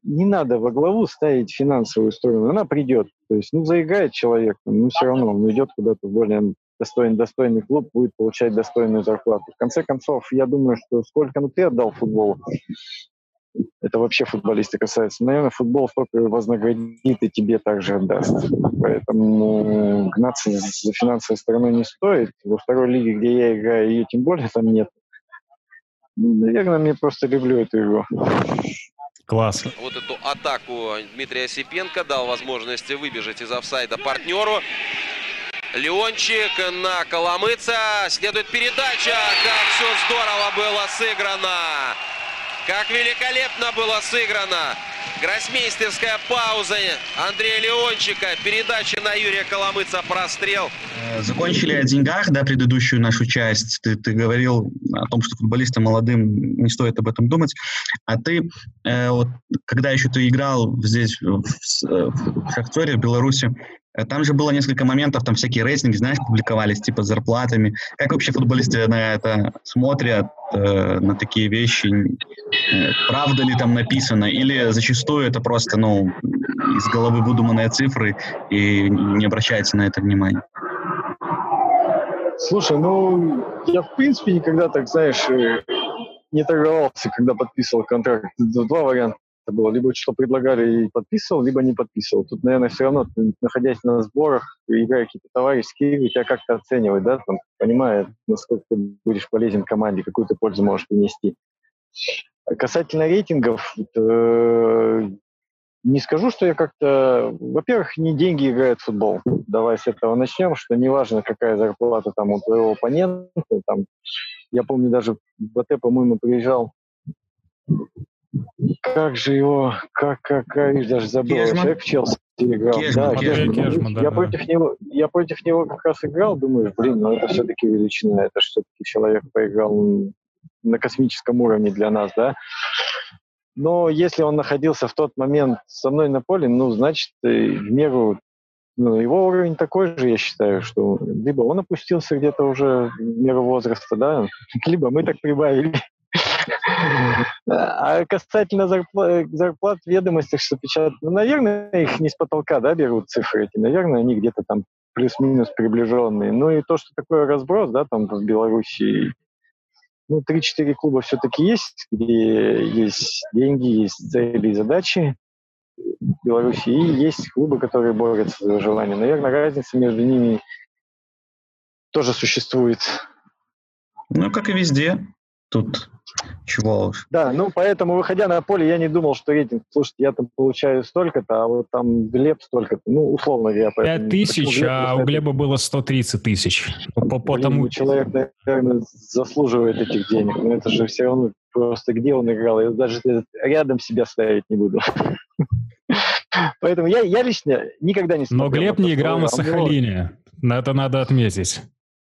A: Не надо во главу ставить финансовую сторону, она придет. То есть, ну, заиграет человек, ну, все равно он идет куда-то более достойный, достойный клуб, будет получать достойную зарплату. В конце концов, я думаю, что сколько ну, ты отдал футболу, это вообще футболисты касается. Наверное, футбол столько вознаградит и тебе также отдаст. Поэтому гнаться за финансовой стороной не стоит. Во второй лиге, где я играю, ее тем более там нет. Ну, наверное, мне просто люблю эту игру.
C: Класс.
D: Вот эту атаку Дмитрия Осипенко дал возможность выбежать из офсайда партнеру. Леончик на Коломыца. Следует передача. Как все здорово было сыграно. Как великолепно было сыграно. Гроссмейстерская пауза Андрея Леончика. Передача на Юрия Коломыца. Прострел.
B: Э, закончили о деньгах, да, предыдущую нашу часть. Ты, ты говорил о том, что футболистам молодым не стоит об этом думать. А ты, э, вот, когда еще ты играл здесь, в, в Шахтере, в Беларуси, там же было несколько моментов, там всякие рейтинги, знаешь, публиковались, типа, с зарплатами. Как вообще футболисты на это смотрят, э, на такие вещи? Э, правда ли там написано? Или зачастую это просто, ну, из головы выдуманные цифры и не обращается на это внимания?
A: Слушай, ну, я в принципе никогда так, знаешь, э, не торговался, когда подписывал контракт. Два варианта это было. Либо что предлагали и подписывал, либо не подписывал. Тут, наверное, все равно, находясь на сборах, играя какие-то товарищеские игры, тебя как-то оценивают, да, там, понимая, насколько ты будешь полезен команде, какую ты пользу можешь принести. Касательно рейтингов, э, не скажу, что я как-то... Во-первых, не деньги играют в футбол. Давай с этого начнем, что неважно, какая зарплата там у твоего оппонента. Там, я помню, даже в БТ, по-моему, приезжал как же его, как, как, как даже забыл, Кежман? человек в Челси играл. Кежман, да, Кежман. Кежман, да, я, да. Против него, я против него как раз играл, думаю, блин, ну это все-таки величина, это все-таки человек поиграл на космическом уровне для нас, да. Но если он находился в тот момент со мной на поле, ну, значит, в меру ну, его уровень такой же, я считаю, что либо он опустился где-то уже в меру возраста, да, либо мы так прибавили. А касательно зарплат, зарплат в ведомостях, что печатают, ну, наверное, их не с потолка, да, берут цифры эти, наверное, они где-то там плюс-минус приближенные. Ну и то, что такое разброс, да, там в Беларуси, ну, 3-4 клуба все-таки есть, где есть деньги, есть цели и задачи в Беларуси, и есть клубы, которые борются за выживание. Наверное, разница между ними тоже существует.
B: Ну, как и везде. Тут чего уж.
A: Да, ну поэтому, выходя на поле, я не думал, что рейтинг, слушайте, я там получаю столько-то, а вот там Глеб столько-то, ну, условно говоря.
C: 5 тысяч, а у Глеба было 130 тысяч.
A: По, потому... Человек, наверное, заслуживает этих денег, но это же все равно просто где он играл, я даже рядом себя ставить не буду. Поэтому я, я лично никогда не
C: смотрел. Но Глеб не играл на Сахалине, это надо отметить.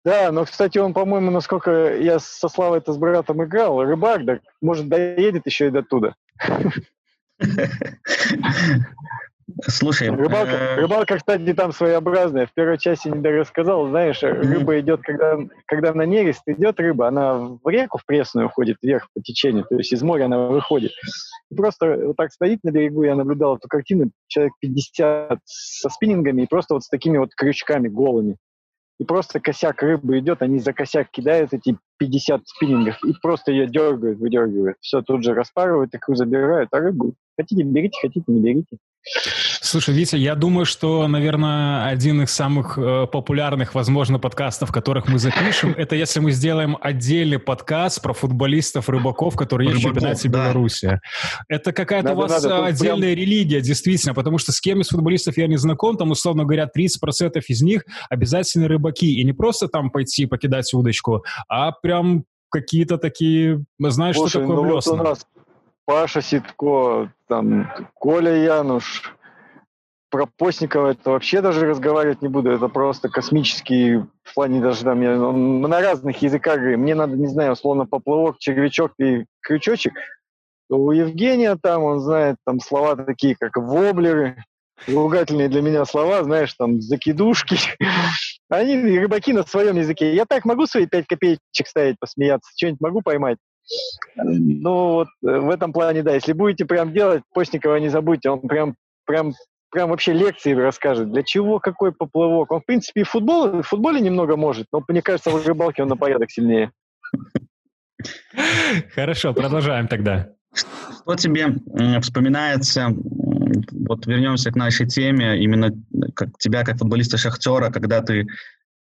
A: Да, но, кстати, он, по-моему, насколько я со Славой-то с братом играл, рыбак, да, может, доедет еще и до туда.
B: Слушай,
A: рыбалка, э... рыбалка, кстати, там своеобразная. В первой части не рассказал, знаешь, рыба идет, когда, когда на нерест идет рыба, она в реку в пресную уходит вверх по течению, то есть из моря она выходит. И просто вот так стоит на берегу, я наблюдал эту картину, человек 50 со спиннингами и просто вот с такими вот крючками голыми и просто косяк рыбы идет, они за косяк кидают эти 50 спиннингов и просто ее дергают, выдергивают. Все, тут же распарывают, икру забирают, а рыбу хотите берите, хотите не берите.
C: Слушай, Витя, я думаю, что, наверное, один из самых э, популярных, возможно, подкастов, которых мы запишем, это если мы сделаем отдельный подкаст про футболистов-рыбаков, которые есть в чемпионате да. Беларуси. Это какая-то надо, у вас надо, отдельная прям... религия, действительно, потому что с кем из футболистов я не знаком, там, условно говоря, 30% из них обязательно рыбаки. И не просто там пойти покидать удочку, а прям какие-то такие, знаешь, Слушай, что такое ну блесна. Вот у нас
A: Паша Ситко, там, Коля Януш, про Постникова это вообще даже разговаривать не буду. Это просто космический в плане даже там я, он на разных языках говорит. Мне надо, не знаю, условно поплавок, червячок и крючочек. У Евгения там, он знает там слова такие, как воблеры, ругательные для меня слова, знаешь, там закидушки. Они рыбаки на своем языке. Я так могу свои пять копеечек ставить, посмеяться, что-нибудь могу поймать. Ну, вот э, в этом плане, да, если будете прям делать, Постникова не забудьте, он прям, прям, прям вообще лекции расскажет, для чего какой поплавок. Он, в принципе, и в, футбол, в футболе немного может, но, мне кажется, в рыбалке он на порядок сильнее.
C: Хорошо, продолжаем тогда.
B: Что тебе вспоминается, вот вернемся к нашей теме, именно как тебя как футболиста-шахтера, когда ты э,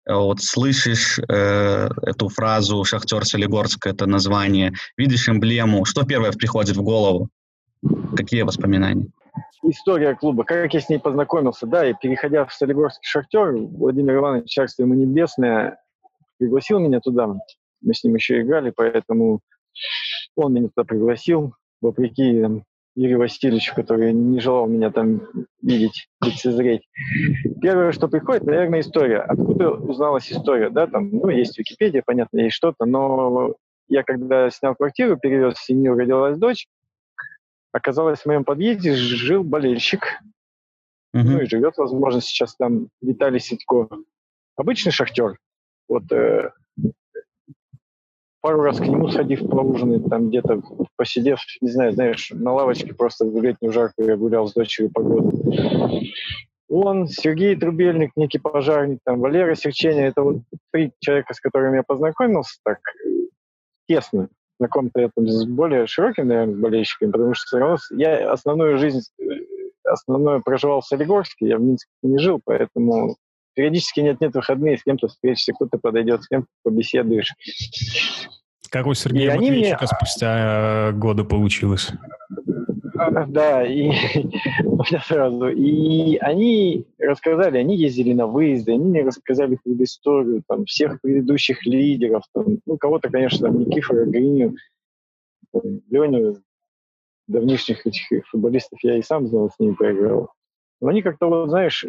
B: вот слышишь э, эту фразу «Шахтер Солигорск» — это название, видишь эмблему, что первое приходит в голову? Какие воспоминания?
A: История клуба, как я с ней познакомился, да, и переходя в Солигорский «Шахтер», Владимир Иванович, царство ему небесное, пригласил меня туда, мы с ним еще играли, поэтому он меня туда пригласил, вопреки там, Юрию Васильевичу, который не желал меня там видеть, лицезреть. Первое, что приходит, наверное, история. Откуда узналась история, да, там, ну, есть Википедия, понятно, есть что-то, но я когда снял квартиру, перевез семью, родилась дочь, оказалось, в моем подъезде жил болельщик, uh-huh. ну и живет, возможно, сейчас там Виталий Сидько. Обычный шахтер. Вот э, пару раз к нему сходив поужинать, там где-то посидев, не знаю, знаешь, на лавочке просто в летнюю жарку я гулял с дочерью погоду. Он, Сергей Трубельник, некий пожарник, там, Валера Серченя, это вот три человека, с которыми я познакомился так тесно. Знаком-то я там с более широким, наверное, болельщиками, потому что все равно я основную жизнь, основное проживал в Солигорске, я в Минске не жил, поэтому периодически нет-нет выходные, с кем-то встретишься, кто-то подойдет, с кем-то побеседуешь.
C: Как у Сергея и Матвеевича мне... спустя э, годы получилось.
A: Да, и сразу. И они рассказали, они ездили на выезды, они мне рассказали историю там, всех предыдущих лидеров. Там, ну, кого-то, конечно, там, Никифора, Гриню, Леню, давнишних этих футболистов я и сам знал, с ними поиграл. Но они как-то, вот, знаешь,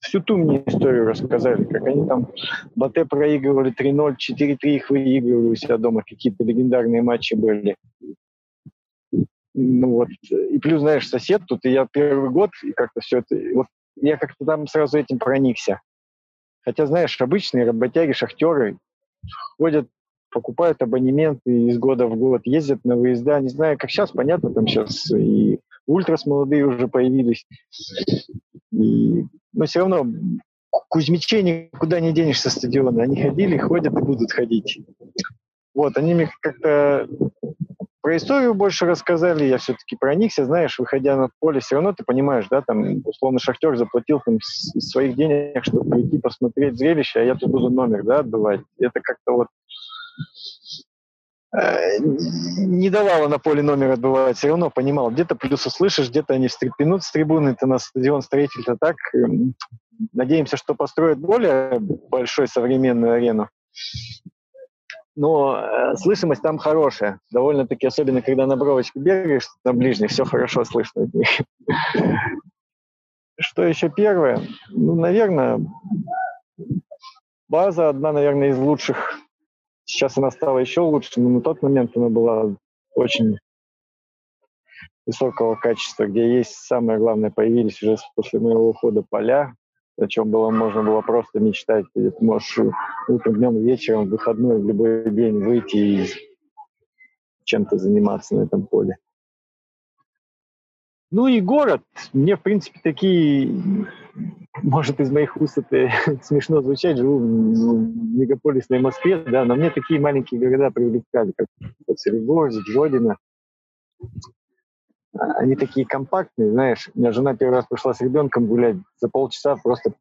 A: всю ту мне историю рассказали, как они там Батэ проигрывали 3-0, 4-3 их выигрывали у себя дома, какие-то легендарные матчи были. Ну вот, и плюс, знаешь, сосед тут, и я первый год, и как-то все это, вот я как-то там сразу этим проникся. Хотя, знаешь, обычные работяги, шахтеры ходят, покупают абонементы из года в год, ездят на выезда, не знаю, как сейчас, понятно, там сейчас и ультрас молодые уже появились. И но все равно Кузьмичей никуда не денешься стадиона. Они ходили, ходят и будут ходить. Вот, они мне как-то про историю больше рассказали, я все-таки проникся, знаешь, выходя на поле, все равно ты понимаешь, да, там, условно, Шахтер заплатил там из своих денег, чтобы прийти посмотреть зрелище, а я тут буду номер, да, отбывать. Это как-то вот не давала на поле номер отбывать, все равно понимал, где-то плюс услышишь, где-то они встрепенут с трибуны, ты на стадион строитель-то так. Эм, надеемся, что построят более большой современную арену. Но э, слышимость там хорошая. Довольно-таки, особенно когда на бровочке бегаешь, на ближних, все хорошо слышно. Что еще первое? Ну, наверное, база одна, наверное, из лучших Сейчас она стала еще лучше, но на тот момент она была очень высокого качества, где есть самое главное, появились уже после моего ухода поля, о чем было можно было просто мечтать. Ты можешь утром, днем, вечером, в выходной, в любой день выйти и чем-то заниматься на этом поле. Ну и город. Мне, в принципе, такие, может, из моих уст это смешно звучать, живу в мегаполисной Москве, да, но мне такие маленькие города привлекали, как Солигорск, Жодина. Они такие компактные, знаешь. У меня жена первый раз пришла с ребенком гулять, за полчаса просто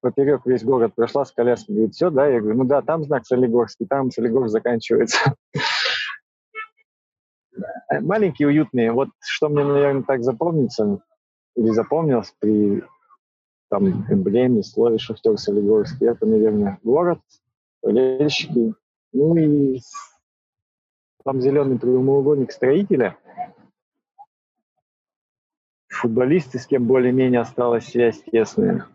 A: поперек весь город прошла с коляской. Говорит, все, да? Я говорю, ну да, там знак Солигорский, там Солигорск заканчивается. Маленькие, уютные. Вот что мне, наверное, так запомнится или запомнилось при там эмблеме, слове Шахтер Солигорский, это, наверное, город, болельщики, ну и там зеленый прямоугольник строителя, футболисты, с кем более-менее осталась связь тесная.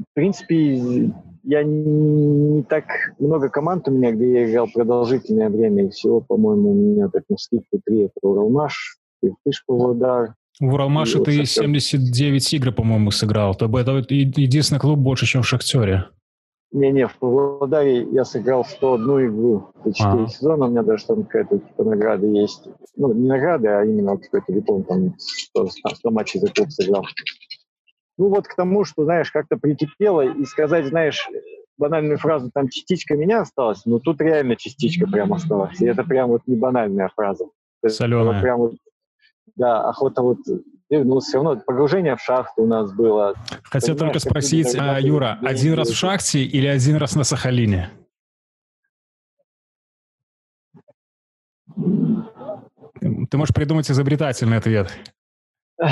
A: В принципе, я не так много команд у меня, где я играл продолжительное время. И всего, по-моему, у меня так на скидку три. Это Уралмаш, Иртыш, Павлодар.
C: В Уралмаше ты вот 79 игр, по-моему, сыграл. То это единственный клуб больше, чем в Шахтере.
A: Не-не, в Павлодаре я сыграл 101 игру за 4 а. сезона, у меня даже там какая-то типа награда есть. Ну, не награда, а именно какой-то диплом, там 100, 100 матчей за клуб сыграл. Ну вот к тому, что, знаешь, как-то прикипело, и сказать, знаешь, банальную фразу, там частичка меня осталась, но тут реально частичка прям осталась. И это прям вот не банальная фраза.
C: Соленая.
A: Прям вот, да, охота вот ну, все равно погружение в шахту у нас было.
C: Хотел только спросить, а, Юра, один раз в шахте или один раз на Сахалине? Ты можешь придумать изобретательный ответ.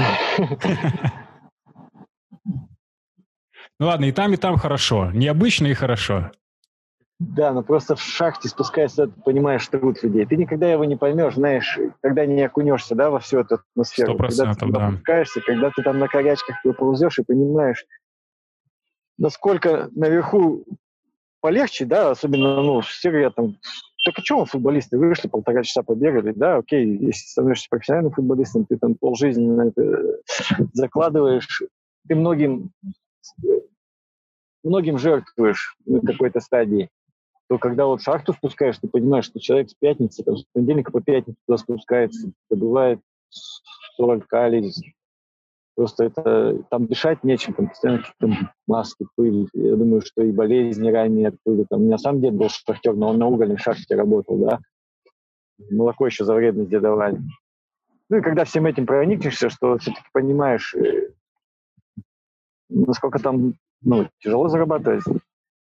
C: Ну ладно, и там, и там хорошо. Необычно и хорошо.
A: Да, но просто в шахте спускаешься, ты понимаешь труд людей. Ты никогда его не поймешь, знаешь, когда не окунешься, да, во всю эту атмосферу.
C: Сто процентов,
A: когда ты
C: да.
A: спускаешься, когда ты там на корячках ползешь и понимаешь, насколько наверху полегче, да, особенно, ну, все говорят там, так а что футболисты вышли, полтора часа побегали, да, окей, если становишься профессиональным футболистом, ты там полжизни на это закладываешь, ты многим многим жертвуешь на какой-то стадии то когда вот шахту спускаешь, ты понимаешь, что человек с пятницы, там, с понедельника по пятницу туда спускается, добывает соль, калий, просто это, там дышать нечем, там постоянно какие-то маски, пыль. Я думаю, что и болезни ранее оттуда. Там, у меня сам дед был шахтер, но он на угольной шахте работал, да. Молоко еще за вредность давали. Ну и когда всем этим проникнешься, что все-таки понимаешь, э, насколько там ну, тяжело зарабатывать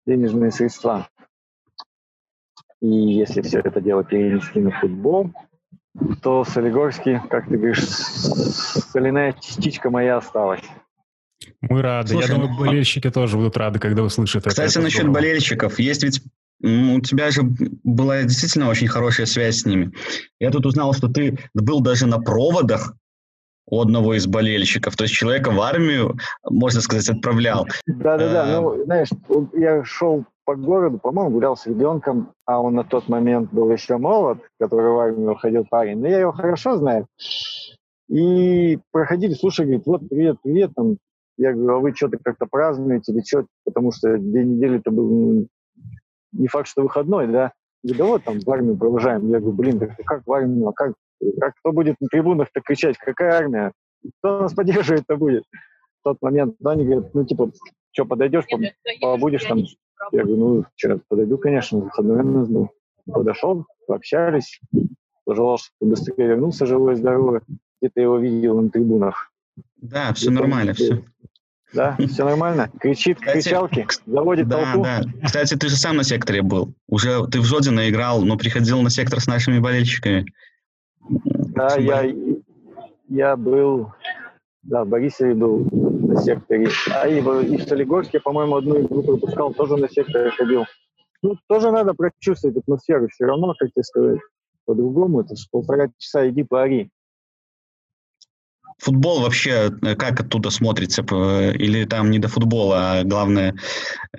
A: денежные средства. И если все это дело перенести на футбол, то Солигорский, как ты говоришь, соляная частичка моя осталась.
C: Мы рады. Слушай, Я думаю, ну, болельщики тоже будут рады, когда услышат
B: кстати, это. Кстати, насчет здорово. болельщиков. Есть ведь у тебя же была действительно очень хорошая связь с ними. Я тут узнал, что ты был даже на проводах у одного из болельщиков. То есть человека в армию, можно сказать, отправлял.
A: Да-да-да. А... Ну, знаешь, я шел по городу, по-моему, гулял с ребенком, а он на тот момент был еще молод, который в армию уходил парень. Но я его хорошо знаю. И проходили, слушай, говорит, вот, привет, привет, там, я говорю, а вы что-то как-то празднуете или что? Потому что день недели-то был ну, не факт, что выходной, да? Говорит, да вот там в армию провожаем. Я говорю, блин, как в армию, а как, как кто будет на трибунах-то кричать, какая армия? Кто нас поддерживает-то будет? В тот момент, ну, они говорят, ну, типа, что, подойдешь, побудешь там я говорю, ну, что, подойду, конечно, выходной был. Подошел, пообщались, пожелал, чтобы быстрее вернулся живой и здоровый. Где-то его видел на трибунах.
B: Да, все нормально, все.
A: Да, все нормально. Кричит, Кстати, кричалки, заводит
B: да,
A: толпу.
B: Да. Кстати, ты же сам на секторе был. Уже ты в Жодино играл, но приходил на сектор с нашими болельщиками.
A: Да, я, я был, да, в Борисове был на секторе. А и, и в Солигорске, по-моему, одну игру пропускал, тоже на секторе ходил. Ну, тоже надо прочувствовать атмосферу. Все равно, как тебе сказать, по-другому. Это же полтора часа иди пари.
B: Футбол вообще э, как оттуда смотрится? Или там не до футбола, а главное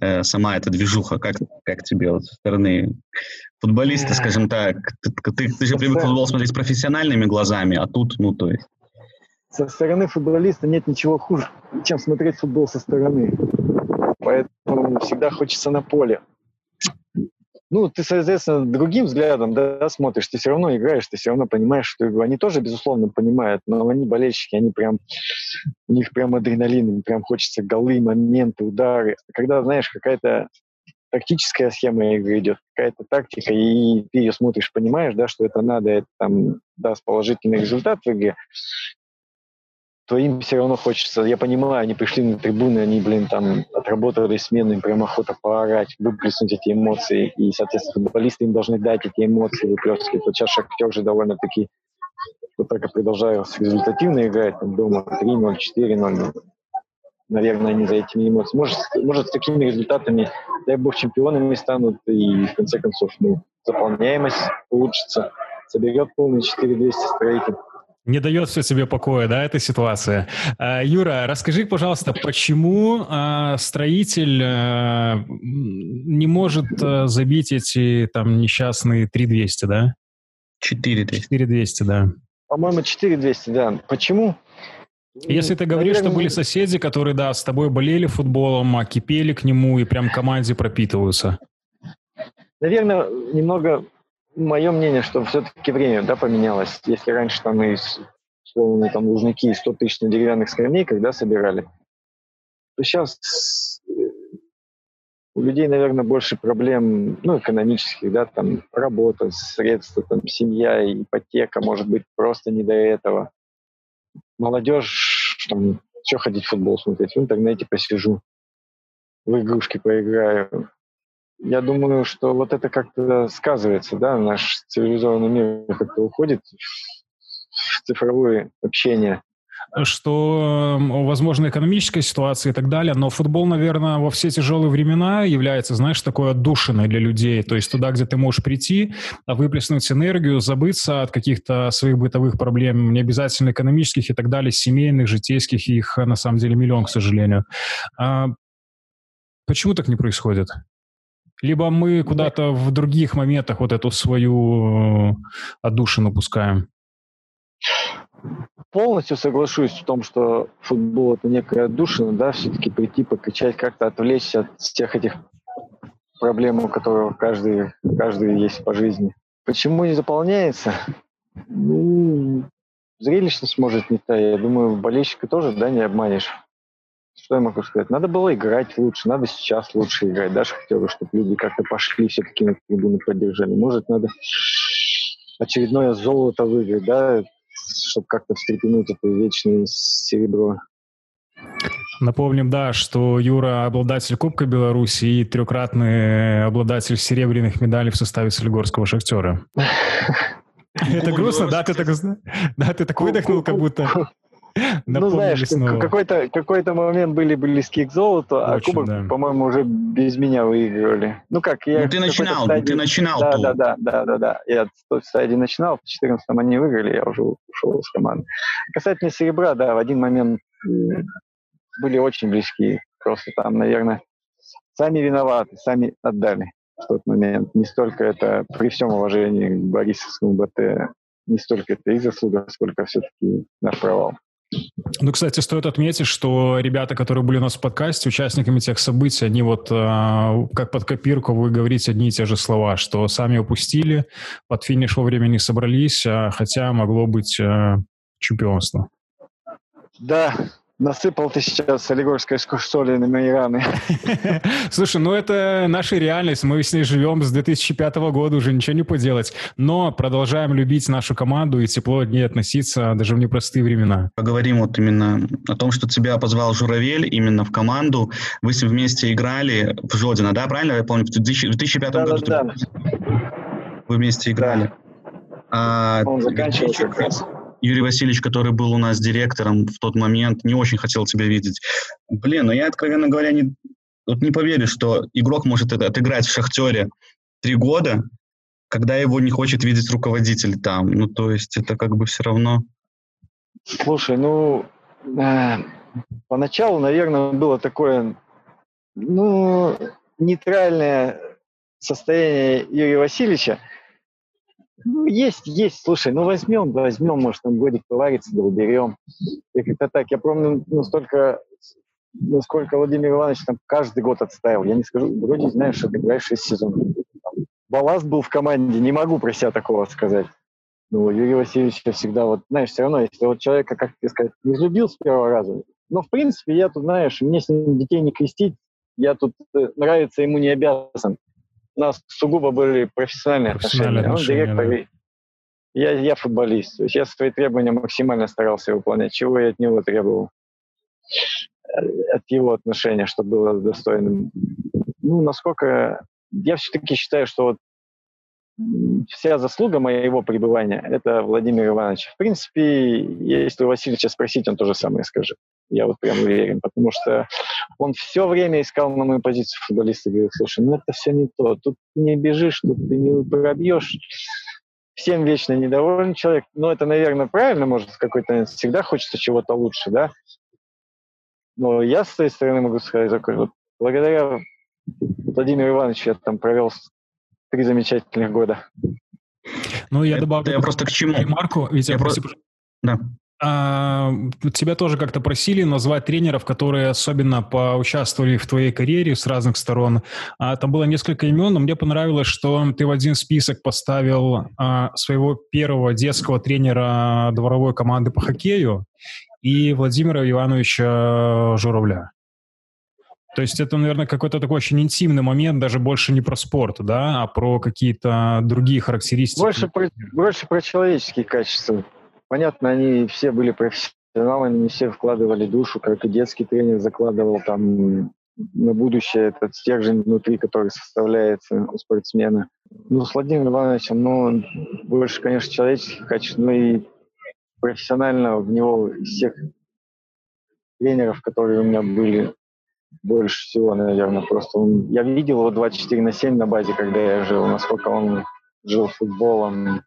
B: э, сама эта движуха? Как, как тебе вот со стороны футболиста, скажем так? Ты, ты, ты же привык футбол смотреть профессиональными глазами, а тут, ну, то есть
A: со стороны футболиста нет ничего хуже, чем смотреть футбол со стороны. Поэтому всегда хочется на поле. Ну, ты, соответственно, другим взглядом да, смотришь, ты все равно играешь, ты все равно понимаешь, что игру. Они тоже, безусловно, понимают, но они болельщики, они прям, у них прям адреналин, им прям хочется голы, моменты, удары. Когда, знаешь, какая-то тактическая схема игры идет, какая-то тактика, и ты ее смотришь, понимаешь, да, что это надо, это там даст положительный результат в игре, то им все равно хочется, я понимаю, они пришли на трибуны, они, блин, там отработали смену, им прям охота поорать, выплеснуть эти эмоции, и, соответственно, футболисты им должны дать эти эмоции выплескивать. Вот сейчас Шахтер же довольно-таки вот так и продолжают результативно играть, там, дома 3-0, 4-0, наверное, они за этими эмоциями. Может, может, с такими результатами, дай бог, чемпионами станут, и, в конце концов, ну, заполняемость улучшится, соберет полный 4200 строитель.
C: Не дает все себе покоя, да, эта ситуация. А, Юра, расскажи, пожалуйста, почему а, строитель а, не может забить эти там несчастные 3200, да?
B: 4200.
C: 4200, да.
A: По-моему, 4200, да. Почему?
C: Если ты говоришь, Наверное, что были соседи, которые, да, с тобой болели футболом, а кипели к нему и прям команде пропитываются.
A: Наверное, немного мое мнение, что все-таки время, да, поменялось. Если раньше там из, условно, там лужники 100 тысяч на деревянных скамейках, да, собирали, то сейчас э, у людей, наверное, больше проблем, ну, экономических, да, там, работа, средства, там, семья, ипотека, может быть, просто не до этого. Молодежь, там, что ходить в футбол смотреть, в интернете посижу, в игрушки поиграю. Я думаю, что вот это как-то сказывается, да, наш цивилизованный мир как-то уходит в цифровое общение
C: что, возможно, экономическая ситуация и так далее, но футбол, наверное, во все тяжелые времена является, знаешь, такой отдушиной для людей, то есть туда, где ты можешь прийти, выплеснуть энергию, забыться от каких-то своих бытовых проблем, не обязательно экономических и так далее, семейных, житейских, их на самом деле миллион, к сожалению. А почему так не происходит? Либо мы куда-то в других моментах вот эту свою э, отдушину пускаем?
A: полностью соглашусь в том, что футбол это некая отдушина, да, все-таки прийти, покачать, как-то отвлечься от всех этих проблем, у которых каждый, каждый есть по жизни. Почему не заполняется? Ну, зрелищность может не та. Я думаю, болельщика тоже, да, не обманешь. Что я могу сказать? Надо было играть лучше, надо сейчас лучше играть. Даже хотел бы, чтобы люди как-то пошли все-таки на трибуны поддержали. Может, надо очередное золото выиграть, да, чтобы как-то встрепенуть это вечное серебро.
C: Напомним, да, что Юра обладатель Кубка Беларуси и трехкратный обладатель серебряных медалей в составе Солигорского «Шахтера». Это грустно, да? Ты так, да, ты так выдохнул, как будто...
A: Ну, знаешь, какой-то какой момент были близки к золоту, а Кубок, да. по-моему, уже без меня выигрывали. Ну как, я... Ну,
B: ты начинал, стадии... ты начинал.
A: Да, да, да, да, да, да. Я в той стадии начинал, в 14-м они выиграли, я уже ушел с команды. Касательно серебра, да, в один момент были очень близки. Просто там, наверное, сами виноваты, сами отдали в тот момент. Не столько это, при всем уважении к Борисовскому БТ, не столько это их заслуга, сколько все-таки наш провал.
C: Ну, кстати, стоит отметить, что ребята, которые были у нас в подкасте, участниками тех событий, они вот э, как под копирку вы говорите одни и те же слова, что сами упустили, под финиш вовремя не собрались, а, хотя могло быть э, чемпионство.
A: Да, Насыпал ты сейчас солигорской соли на мои раны.
C: Слушай, ну это наша реальность. Мы с ней живем с 2005 года, уже ничего не поделать. Но продолжаем любить нашу команду и тепло от ней относиться даже в непростые времена.
B: Поговорим вот именно о том, что тебя позвал Журавель именно в команду. Вы с ним вместе играли в Жодино, да? Правильно я помню? В 2005 да, году да, да. вы вместе играли. Да. А,
A: Он заканчивал как раз.
B: Юрий Васильевич, который был у нас директором в тот момент, не очень хотел тебя видеть. Блин, ну я, откровенно говоря, не, вот не поверю, что игрок может это, отыграть в «Шахтере» три года, когда его не хочет видеть руководитель там. Ну, то есть это как бы все равно...
A: Слушай, ну, э, поначалу, наверное, было такое, ну, нейтральное состояние Юрия Васильевича, ну, есть, есть, слушай, ну возьмем, возьмем, может, там годик поварится, да уберем. И как-то так. Я помню, ну, столько, ну, Владимир Иванович там каждый год отставил. Я не скажу, вроде знаешь, что ты играешь 6 сезонов. Балласт был в команде, не могу про себя такого сказать. Ну, Юрий Васильевич всегда вот, знаешь, все равно, если вот человека, как тебе сказать, не взлюбил с первого раза, но, в принципе, я тут, знаешь, мне с ним детей не крестить, я тут э, нравится ему не обязан у нас сугубо были профессиональные, профессиональные отношения. отношения. Он директор, да. я, я футболист. То есть я свои требования максимально старался выполнять. Чего я от него требовал? Э, от его отношения, чтобы было достойным. Ну, насколько... Я все-таки считаю, что вот вся заслуга моего пребывания – это Владимир Иванович. В принципе, если у Васильевича спросить, он то же самое скажет. Я вот прям уверен, потому что он все время искал на мою позицию футболиста говорит, слушай, ну это все не то, тут не бежишь, тут ты не пробьешь. Всем вечно недоволен человек. Ну, это, наверное, правильно, может, какой-то всегда хочется чего-то лучше, да? Но я с своей стороны могу сказать, такой, вот, благодаря Владимиру Ивановичу я там провел три замечательных года.
C: Ну, я добавлю...
B: Это я просто к чему?
C: Марку, ведь я, я просто...
B: Да.
C: А, тебя тоже как-то просили назвать тренеров, которые особенно поучаствовали в твоей карьере с разных сторон. А, там было несколько имен, но мне понравилось, что ты в один список поставил а, своего первого детского тренера дворовой команды по хоккею и Владимира Ивановича Журавля. То есть это, наверное, какой-то такой очень интимный момент, даже больше не про спорт, да, а про какие-то другие характеристики.
A: Больше про, больше про человеческие качества. Понятно, они все были профессионалами, не все вкладывали душу, как и детский тренер закладывал там на будущее этот стержень внутри, который составляется у спортсмена. Ну, с Владимиром Ивановичем, ну, больше, конечно, человеческих качеств, но и профессионально в него из всех тренеров, которые у меня были, больше всего, наверное, просто он, я видел его 24 на 7 на базе, когда я жил, насколько он жил футболом,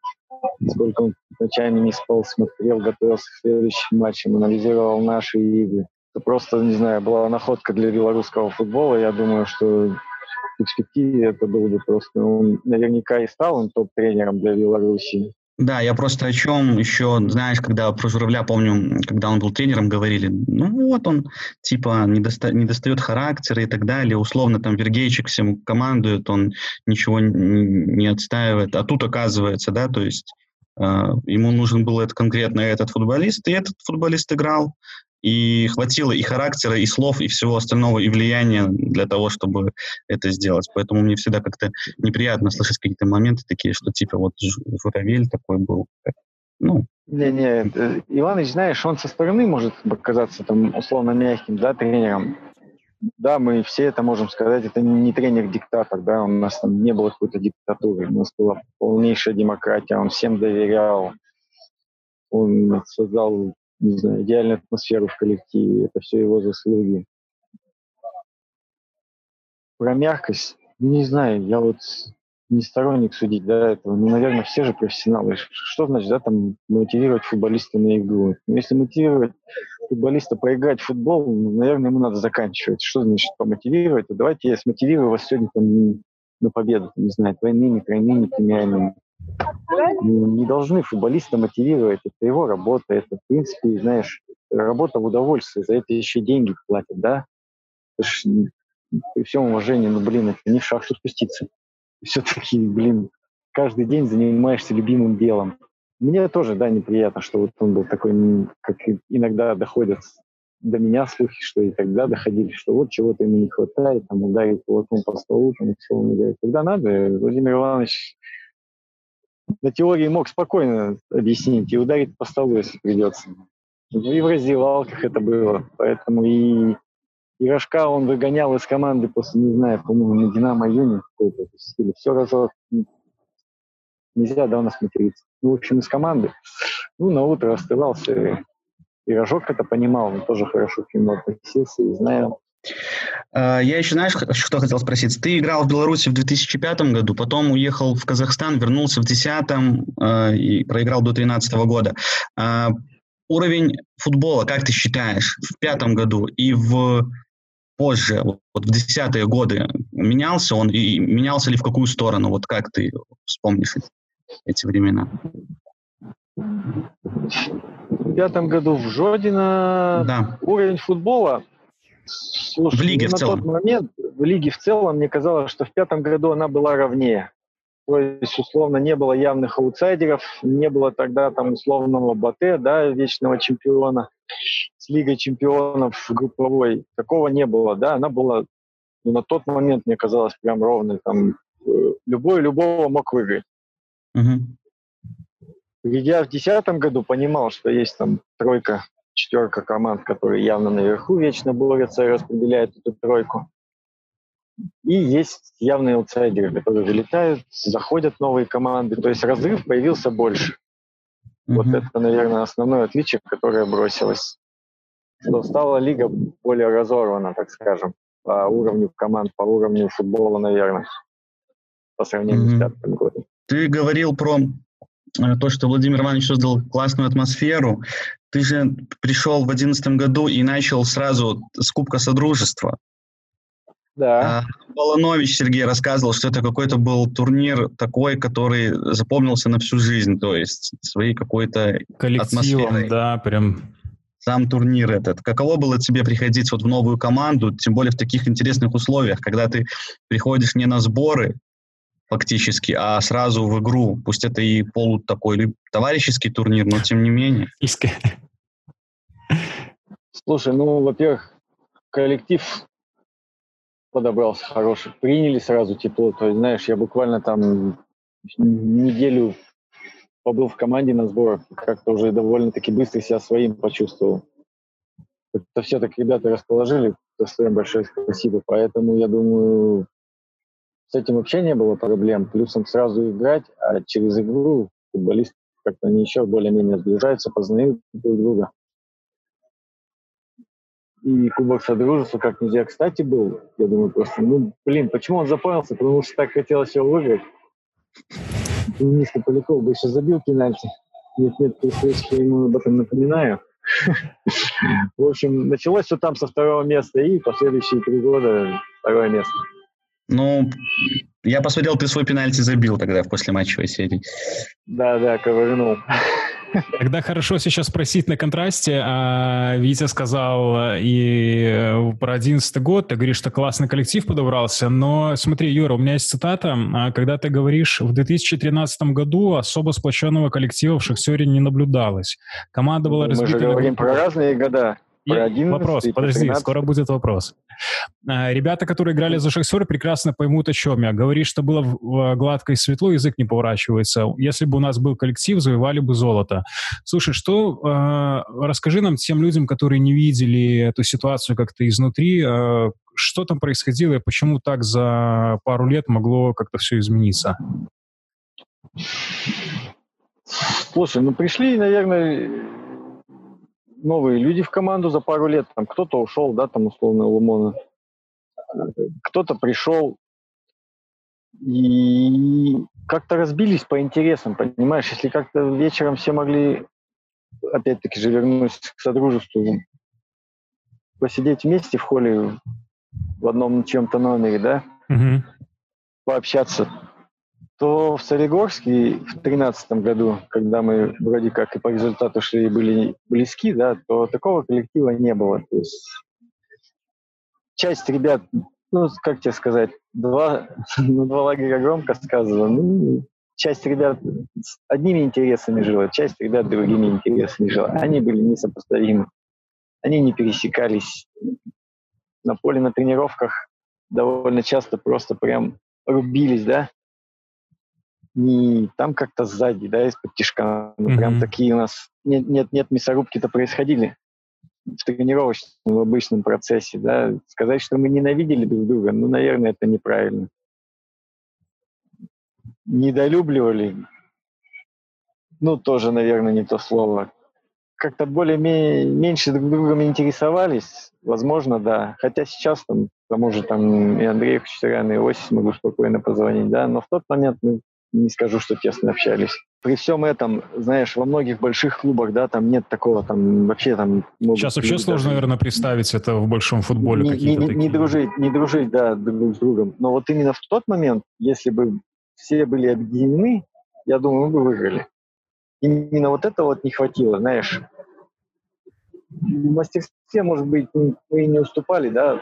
A: сколько он ночами не спал, смотрел, готовился к следующим матчам, анализировал наши игры. Это просто, не знаю, была находка для белорусского футбола. Я думаю, что в перспективе это было бы просто... Он наверняка и стал он топ-тренером для Беларуси.
B: Да, я просто о чем еще, знаешь, когда про Журавля помню, когда он был тренером, говорили, ну вот он, типа, не, доста не достает характера и так далее, условно там Вергейчик всем командует, он ничего не отстаивает, а тут оказывается, да, то есть э, ему нужен был этот, конкретно этот футболист, и этот футболист играл, и хватило и характера, и слов, и всего остального, и влияния для того, чтобы это сделать. Поэтому мне всегда как-то неприятно слышать какие-то моменты такие, что типа вот Журавель такой был. Ну,
A: не-не, э, Иваныч, знаешь, он со стороны может показаться там условно мягким, да, тренером. Да, мы все это можем сказать, это не тренер-диктатор, да, у нас там не было какой-то диктатуры, у нас была полнейшая демократия, он всем доверял, он создал не знаю, идеальную атмосферу в коллективе. Это все его заслуги. Про мягкость, не знаю, я вот не сторонник судить да, этого. Ну, наверное, все же профессионалы. Что значит, да, там, мотивировать футболиста на игру? Ну, если мотивировать футболиста проиграть футбол, ну, наверное, ему надо заканчивать. Что значит помотивировать? Давайте я смотивирую вас сегодня там, на победу, не знаю, двойными, тройными премиальными не должны футболиста мотивировать. Это его работа, это, в принципе, знаешь, работа в удовольствие. За это еще деньги платят, да? Это ж, при всем уважении, ну, блин, это не в шахту спуститься. Все-таки, блин, каждый день занимаешься любимым делом. Мне тоже, да, неприятно, что вот он был такой, как иногда доходят до меня слухи, что и тогда доходили, что вот чего-то ему не хватает, там ударить кулаком по столу, там, он говорит, когда надо, Владимир Иванович на теории мог спокойно объяснить и ударить по столу, если придется. Ну и в раздевалках это было. Поэтому и, и Рожка он выгонял из команды после, не знаю, по-моему, на Динамо Юни какой-то стиле. Все разок. Нельзя, да, у нас материться. Ну, в общем, из команды. Ну, на утро остывался. И Рожок это понимал, он тоже хорошо к нему относился и знаю,
B: я еще, знаешь, что хотел спросить? Ты играл в Беларуси в 2005 году, потом уехал в Казахстан, вернулся в 2010 э, и проиграл до 2013 года. Э, уровень футбола, как ты считаешь, в пятом году и в позже, вот в десятые годы, менялся он и менялся ли в какую сторону? Вот как ты вспомнишь эти времена?
A: В пятом году в Жодино да. уровень футбола Слушай, в лиге в целом. На тот момент в лиге в целом мне казалось, что в пятом году она была ровнее. То есть, условно, не было явных аутсайдеров, не было тогда там условного Батэ, да, вечного чемпиона с Лигой чемпионов групповой. Такого не было, да, она была ну, на тот момент, мне казалось, прям ровной. Там э, любой любого мог выиграть. Угу. Я в десятом году понимал, что есть там тройка четверка команд, которые явно наверху вечно борются и распределяют эту тройку. И есть явные аутсайдеры, которые вылетают, заходят новые команды. То есть разрыв появился больше. Mm-hmm. Вот это, наверное, основное отличие, которое бросилось. Что стала лига более разорвана, так скажем, по уровню команд, по уровню футбола, наверное, по сравнению mm-hmm. с пятым годом.
B: Ты говорил про то, что Владимир Иванович создал классную атмосферу. Ты же пришел в одиннадцатом году и начал сразу с Кубка Содружества.
A: Да.
B: А, Баланович Сергей рассказывал, что это какой-то был турнир такой, который запомнился на всю жизнь, то есть своей какой-то
C: Коллективом,
B: атмосферой.
C: да, прям
B: сам турнир этот. Каково было тебе приходить вот в новую команду, тем более в таких интересных условиях, когда ты приходишь не на сборы фактически, а сразу в игру, пусть это и полу такой ли- товарищеский турнир, но тем не менее.
A: Слушай, ну, во-первых, коллектив подобрался хороший. Приняли сразу тепло. То есть, знаешь, я буквально там неделю побыл в команде на сборах. Как-то уже довольно-таки быстро себя своим почувствовал. Это все так ребята расположили. За что им большое спасибо. Поэтому, я думаю, с этим вообще не было проблем. Плюсом сразу играть, а через игру футболисты как-то они еще более-менее сближаются, познают друг друга и Кубок Содружества как нельзя кстати был. Я думаю просто, ну, блин, почему он запомнился? Потому что так хотелось его выиграть. Денис Поляков бы еще забил пенальти. Нет, нет, я ему об этом напоминаю. В общем, началось все там со второго места, и последующие три года второе место.
B: Ну, я посмотрел, ты свой пенальти забил тогда в послематчевой серии.
A: Да, да, ковырнул.
C: Тогда хорошо сейчас спросить на контрасте. А, Витя сказал э, и э, про 11 год, ты говоришь, что классный коллектив подобрался, но смотри, Юра, у меня есть цитата, а, когда ты говоришь, в 2013 году особо сплоченного коллектива в Шахтере не наблюдалось. Команда была
A: Мы же
C: разбита... на
A: говорим про разные года. Про 11
C: вопрос, подожди,
A: 13.
C: скоро будет вопрос. А, Ребята, которые играли за Шахтер, прекрасно поймут, о чем я. Говоришь, что было в- гладко и светло, язык не поворачивается. Если бы у нас был коллектив, завоевали бы золото. Слушай, что э, расскажи нам тем людям, которые не видели эту ситуацию как-то изнутри, э, что там происходило и почему так за пару лет могло как-то все измениться?
A: Слушай, ну пришли, наверное, новые люди в команду за пару лет. Там кто-то ушел, да, там условно Лумона. Кто-то пришел и как-то разбились по интересам, понимаешь? Если как-то вечером все могли, опять-таки же вернусь к содружеству, посидеть вместе в холле в одном чем-то номере, да,
C: Мгм.
A: пообщаться, то в Солигорске в тринадцатом году, когда мы вроде как и по результату шли были близки, да, то такого коллектива не было. То есть часть ребят, ну, как тебе сказать, два, ну, два лагеря громко сказано, ну, часть ребят с одними интересами жила, часть ребят другими интересами жила. Они были несопоставимы. Они не пересекались. На поле, на тренировках довольно часто просто прям рубились, да, не там как-то сзади, да, из-под тишка. Ну, прям такие у нас нет, нет, нет, мясорубки-то происходили в тренировочном, в обычном процессе, да. Сказать, что мы ненавидели друг друга, ну, наверное, это неправильно. Недолюбливали, ну, тоже, наверное, не то слово. Как-то более меньше друг другом интересовались, возможно, да. Хотя сейчас там, к тому же там и Андрею Хачатуряну, и Оси могу спокойно позвонить, да, но в тот момент мы не скажу, что тесно общались. При всем этом, знаешь, во многих больших клубах, да, там нет такого, там вообще там...
C: Сейчас вообще
A: люди
C: сложно,
A: даже
C: наверное, представить это в большом футболе
A: не, не- не-
C: такие.
A: не дружить, не дружить, да, друг с другом. Но вот именно в тот момент, если бы все были объединены, я думаю, мы бы выиграли. Именно вот это вот не хватило, знаешь. В мастерстве, может быть, мы и не уступали, да,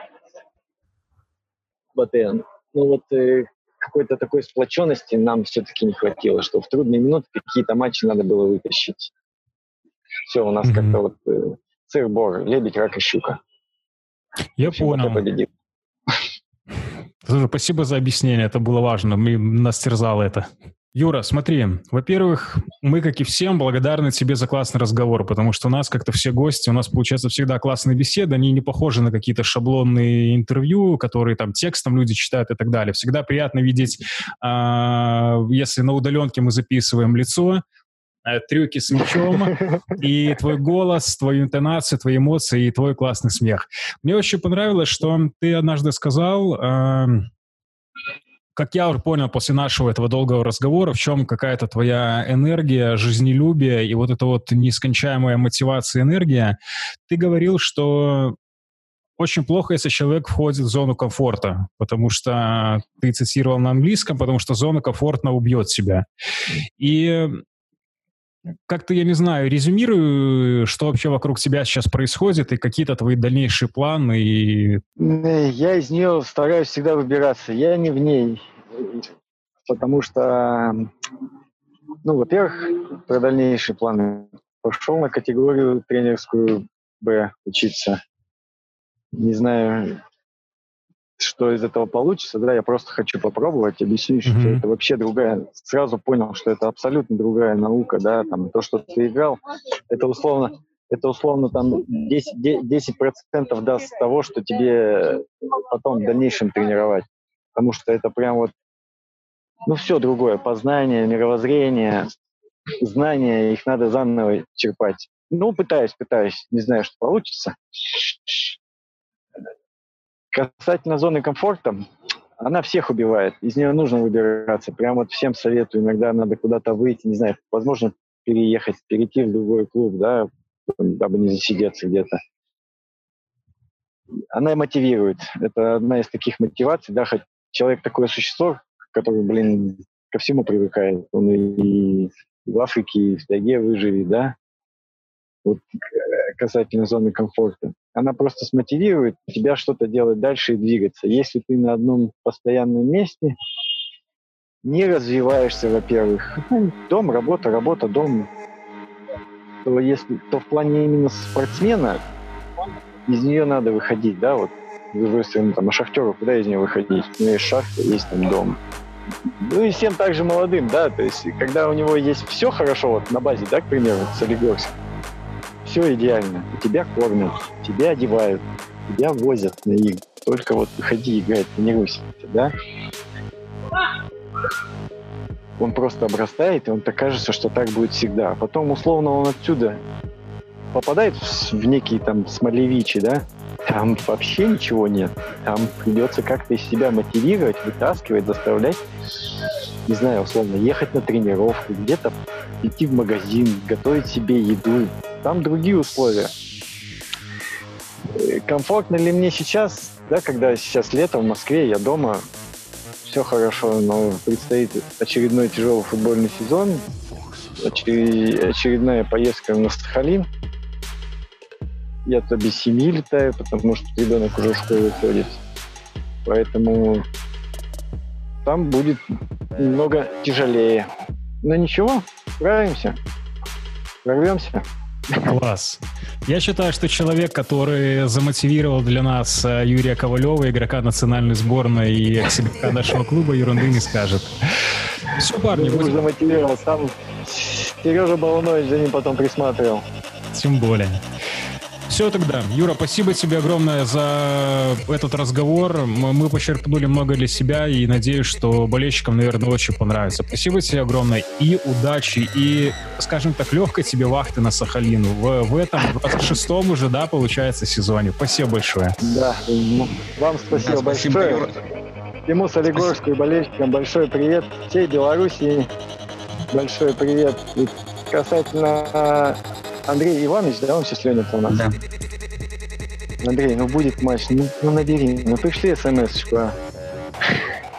A: БТН. Но вот э, какой-то такой сплоченности нам все-таки не хватило, что в трудные минуты какие-то матчи надо было вытащить. Все, у нас
C: Мгм.
A: как-то вот э, сыр-бор, лебедь, рак и щука.
C: Я
A: общем,
C: понял.
A: победил.
C: Слушай, спасибо за объяснение, это было важно, мы, нас терзало это. Юра, смотри, во-первых, мы, как и всем, благодарны тебе за классный разговор, потому что у нас как-то все гости, у нас получается всегда классные беседы, они не похожи на какие-то шаблонные интервью, которые там текстом люди читают и так далее. Всегда приятно видеть, а, если на удаленке мы записываем лицо, э, трюки с мячом, и твой голос, твою интонацию, твои эмоции и твой классный смех. Мне очень понравилось, что ты однажды сказал, эм, как я уже понял после нашего этого долгого разговора, в чем какая-то твоя энергия, жизнелюбие и вот эта вот нескончаемая мотивация, энергия. Ты говорил, что очень плохо, если человек входит в зону комфорта, потому что ты цитировал на английском, потому что зона комфортно убьет тебя. И как-то, я не знаю, резюмирую, что вообще вокруг тебя сейчас происходит и какие-то твои дальнейшие планы. И...
A: Я из нее стараюсь всегда выбираться. Я не в ней, потому что, ну, во-первых, про дальнейшие планы. Пошел на категорию тренерскую Б учиться. Не знаю, что из этого получится, да, я просто хочу попробовать, объяснить, mm-hmm. что это вообще другая. Сразу понял, что это абсолютно другая наука, да, там то, что ты играл, это условно, это условно там 10, 10 процентов даст того, что тебе потом в дальнейшем тренировать, потому что это прям вот, ну все другое, познание, мировоззрение, знания, их надо заново черпать. Ну, пытаюсь, пытаюсь, не знаю, что получится. Касательно зоны комфорта, она всех убивает. Из нее нужно выбираться. Прям вот всем советую. Иногда надо куда-то выйти, не знаю, возможно, переехать, перейти в другой клуб, да, дабы не засидеться где-то. Она мотивирует. Это одна из таких мотиваций, да, хоть человек такое существо, который, блин, ко всему привыкает. Он и в Африке, и в тайге выживет, да. Вот э, касательно зоны комфорта она просто смотивирует тебя что-то делать дальше и двигаться. Если ты на одном постоянном месте, не развиваешься, во-первых. Ну, дом, работа, работа, дом. То, если, то в плане именно спортсмена из нее надо выходить, да, вот вы там, а шахтеру, куда из нее выходить? У него есть шахта, есть там дом. Ну и всем также молодым, да, то есть когда у него есть все хорошо, вот на базе, да, к примеру, Солигорск, все идеально. Тебя кормят, тебя одевают, тебя возят на игры. Только вот выходи играть, тренируйся, да? Он просто обрастает, и он так кажется, что так будет всегда. А потом, условно, он отсюда попадает в некие там смолевичи, да? Там вообще ничего нет. Там придется как-то из себя мотивировать, вытаскивать, заставлять, не знаю, условно, ехать на тренировку, где-то идти в магазин, готовить себе еду, там другие условия. Э, комфортно ли мне сейчас, да, когда сейчас лето в Москве, я дома, все хорошо, но предстоит очередной тяжелый футбольный сезон, очередная поездка на Сахалин. Я-то без семьи летаю, потому что ребенок уже в школу ходит. Поэтому там будет немного тяжелее. Но ничего, справимся, прорвемся.
C: Класс. Я считаю, что человек, который замотивировал для нас э, Юрия Ковалева, игрока национальной сборной и эксибитка нашего клуба, ерунды не скажет.
A: Все, парни, будем... замотивировал. Там Сережа Балунович за ним потом присматривал.
C: Тем более. Все тогда. Юра, спасибо тебе огромное за этот разговор. Мы почерпнули много для себя и надеюсь, что болельщикам, наверное, очень понравится. Спасибо тебе огромное и удачи, и, скажем так, легкой тебе вахты на Сахалин в, в этом, в 26-м уже, да, получается, сезоне. Спасибо большое.
A: Да, ну, вам спасибо, да, спасибо большое. Юра. Ему Солигорскую болельщикам большой привет. Всей Белоруссии большой привет. И касательно Андрей Иванович, да, он сейчас Леня у нас? Да. Андрей, ну будет матч, ну, ну набери, ну пришли смс-очку, а.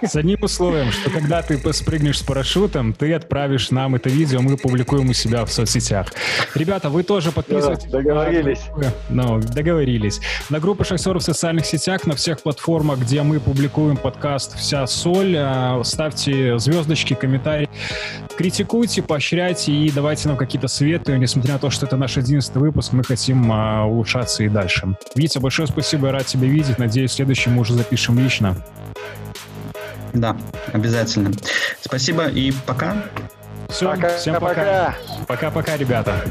C: С одним условием, что когда ты спрыгнешь с парашютом, ты отправишь нам это видео, мы публикуем у себя в соцсетях. Ребята, вы тоже подписывайтесь.
A: Да, договорились.
C: Ну, договорились. На группу шахтеров в социальных сетях, на всех платформах, где мы публикуем подкаст «Вся соль». А, ставьте звездочки, комментарии. Критикуйте, поощряйте и давайте нам какие-то советы. Несмотря на то, что это наш одиннадцатый выпуск, мы хотим а, улучшаться и дальше. Витя, большое спасибо, рад тебя видеть. Надеюсь, следующий мы уже запишем лично.
B: Да, обязательно. Спасибо и пока.
C: Все, пока, всем пока. Пока-пока, ребята.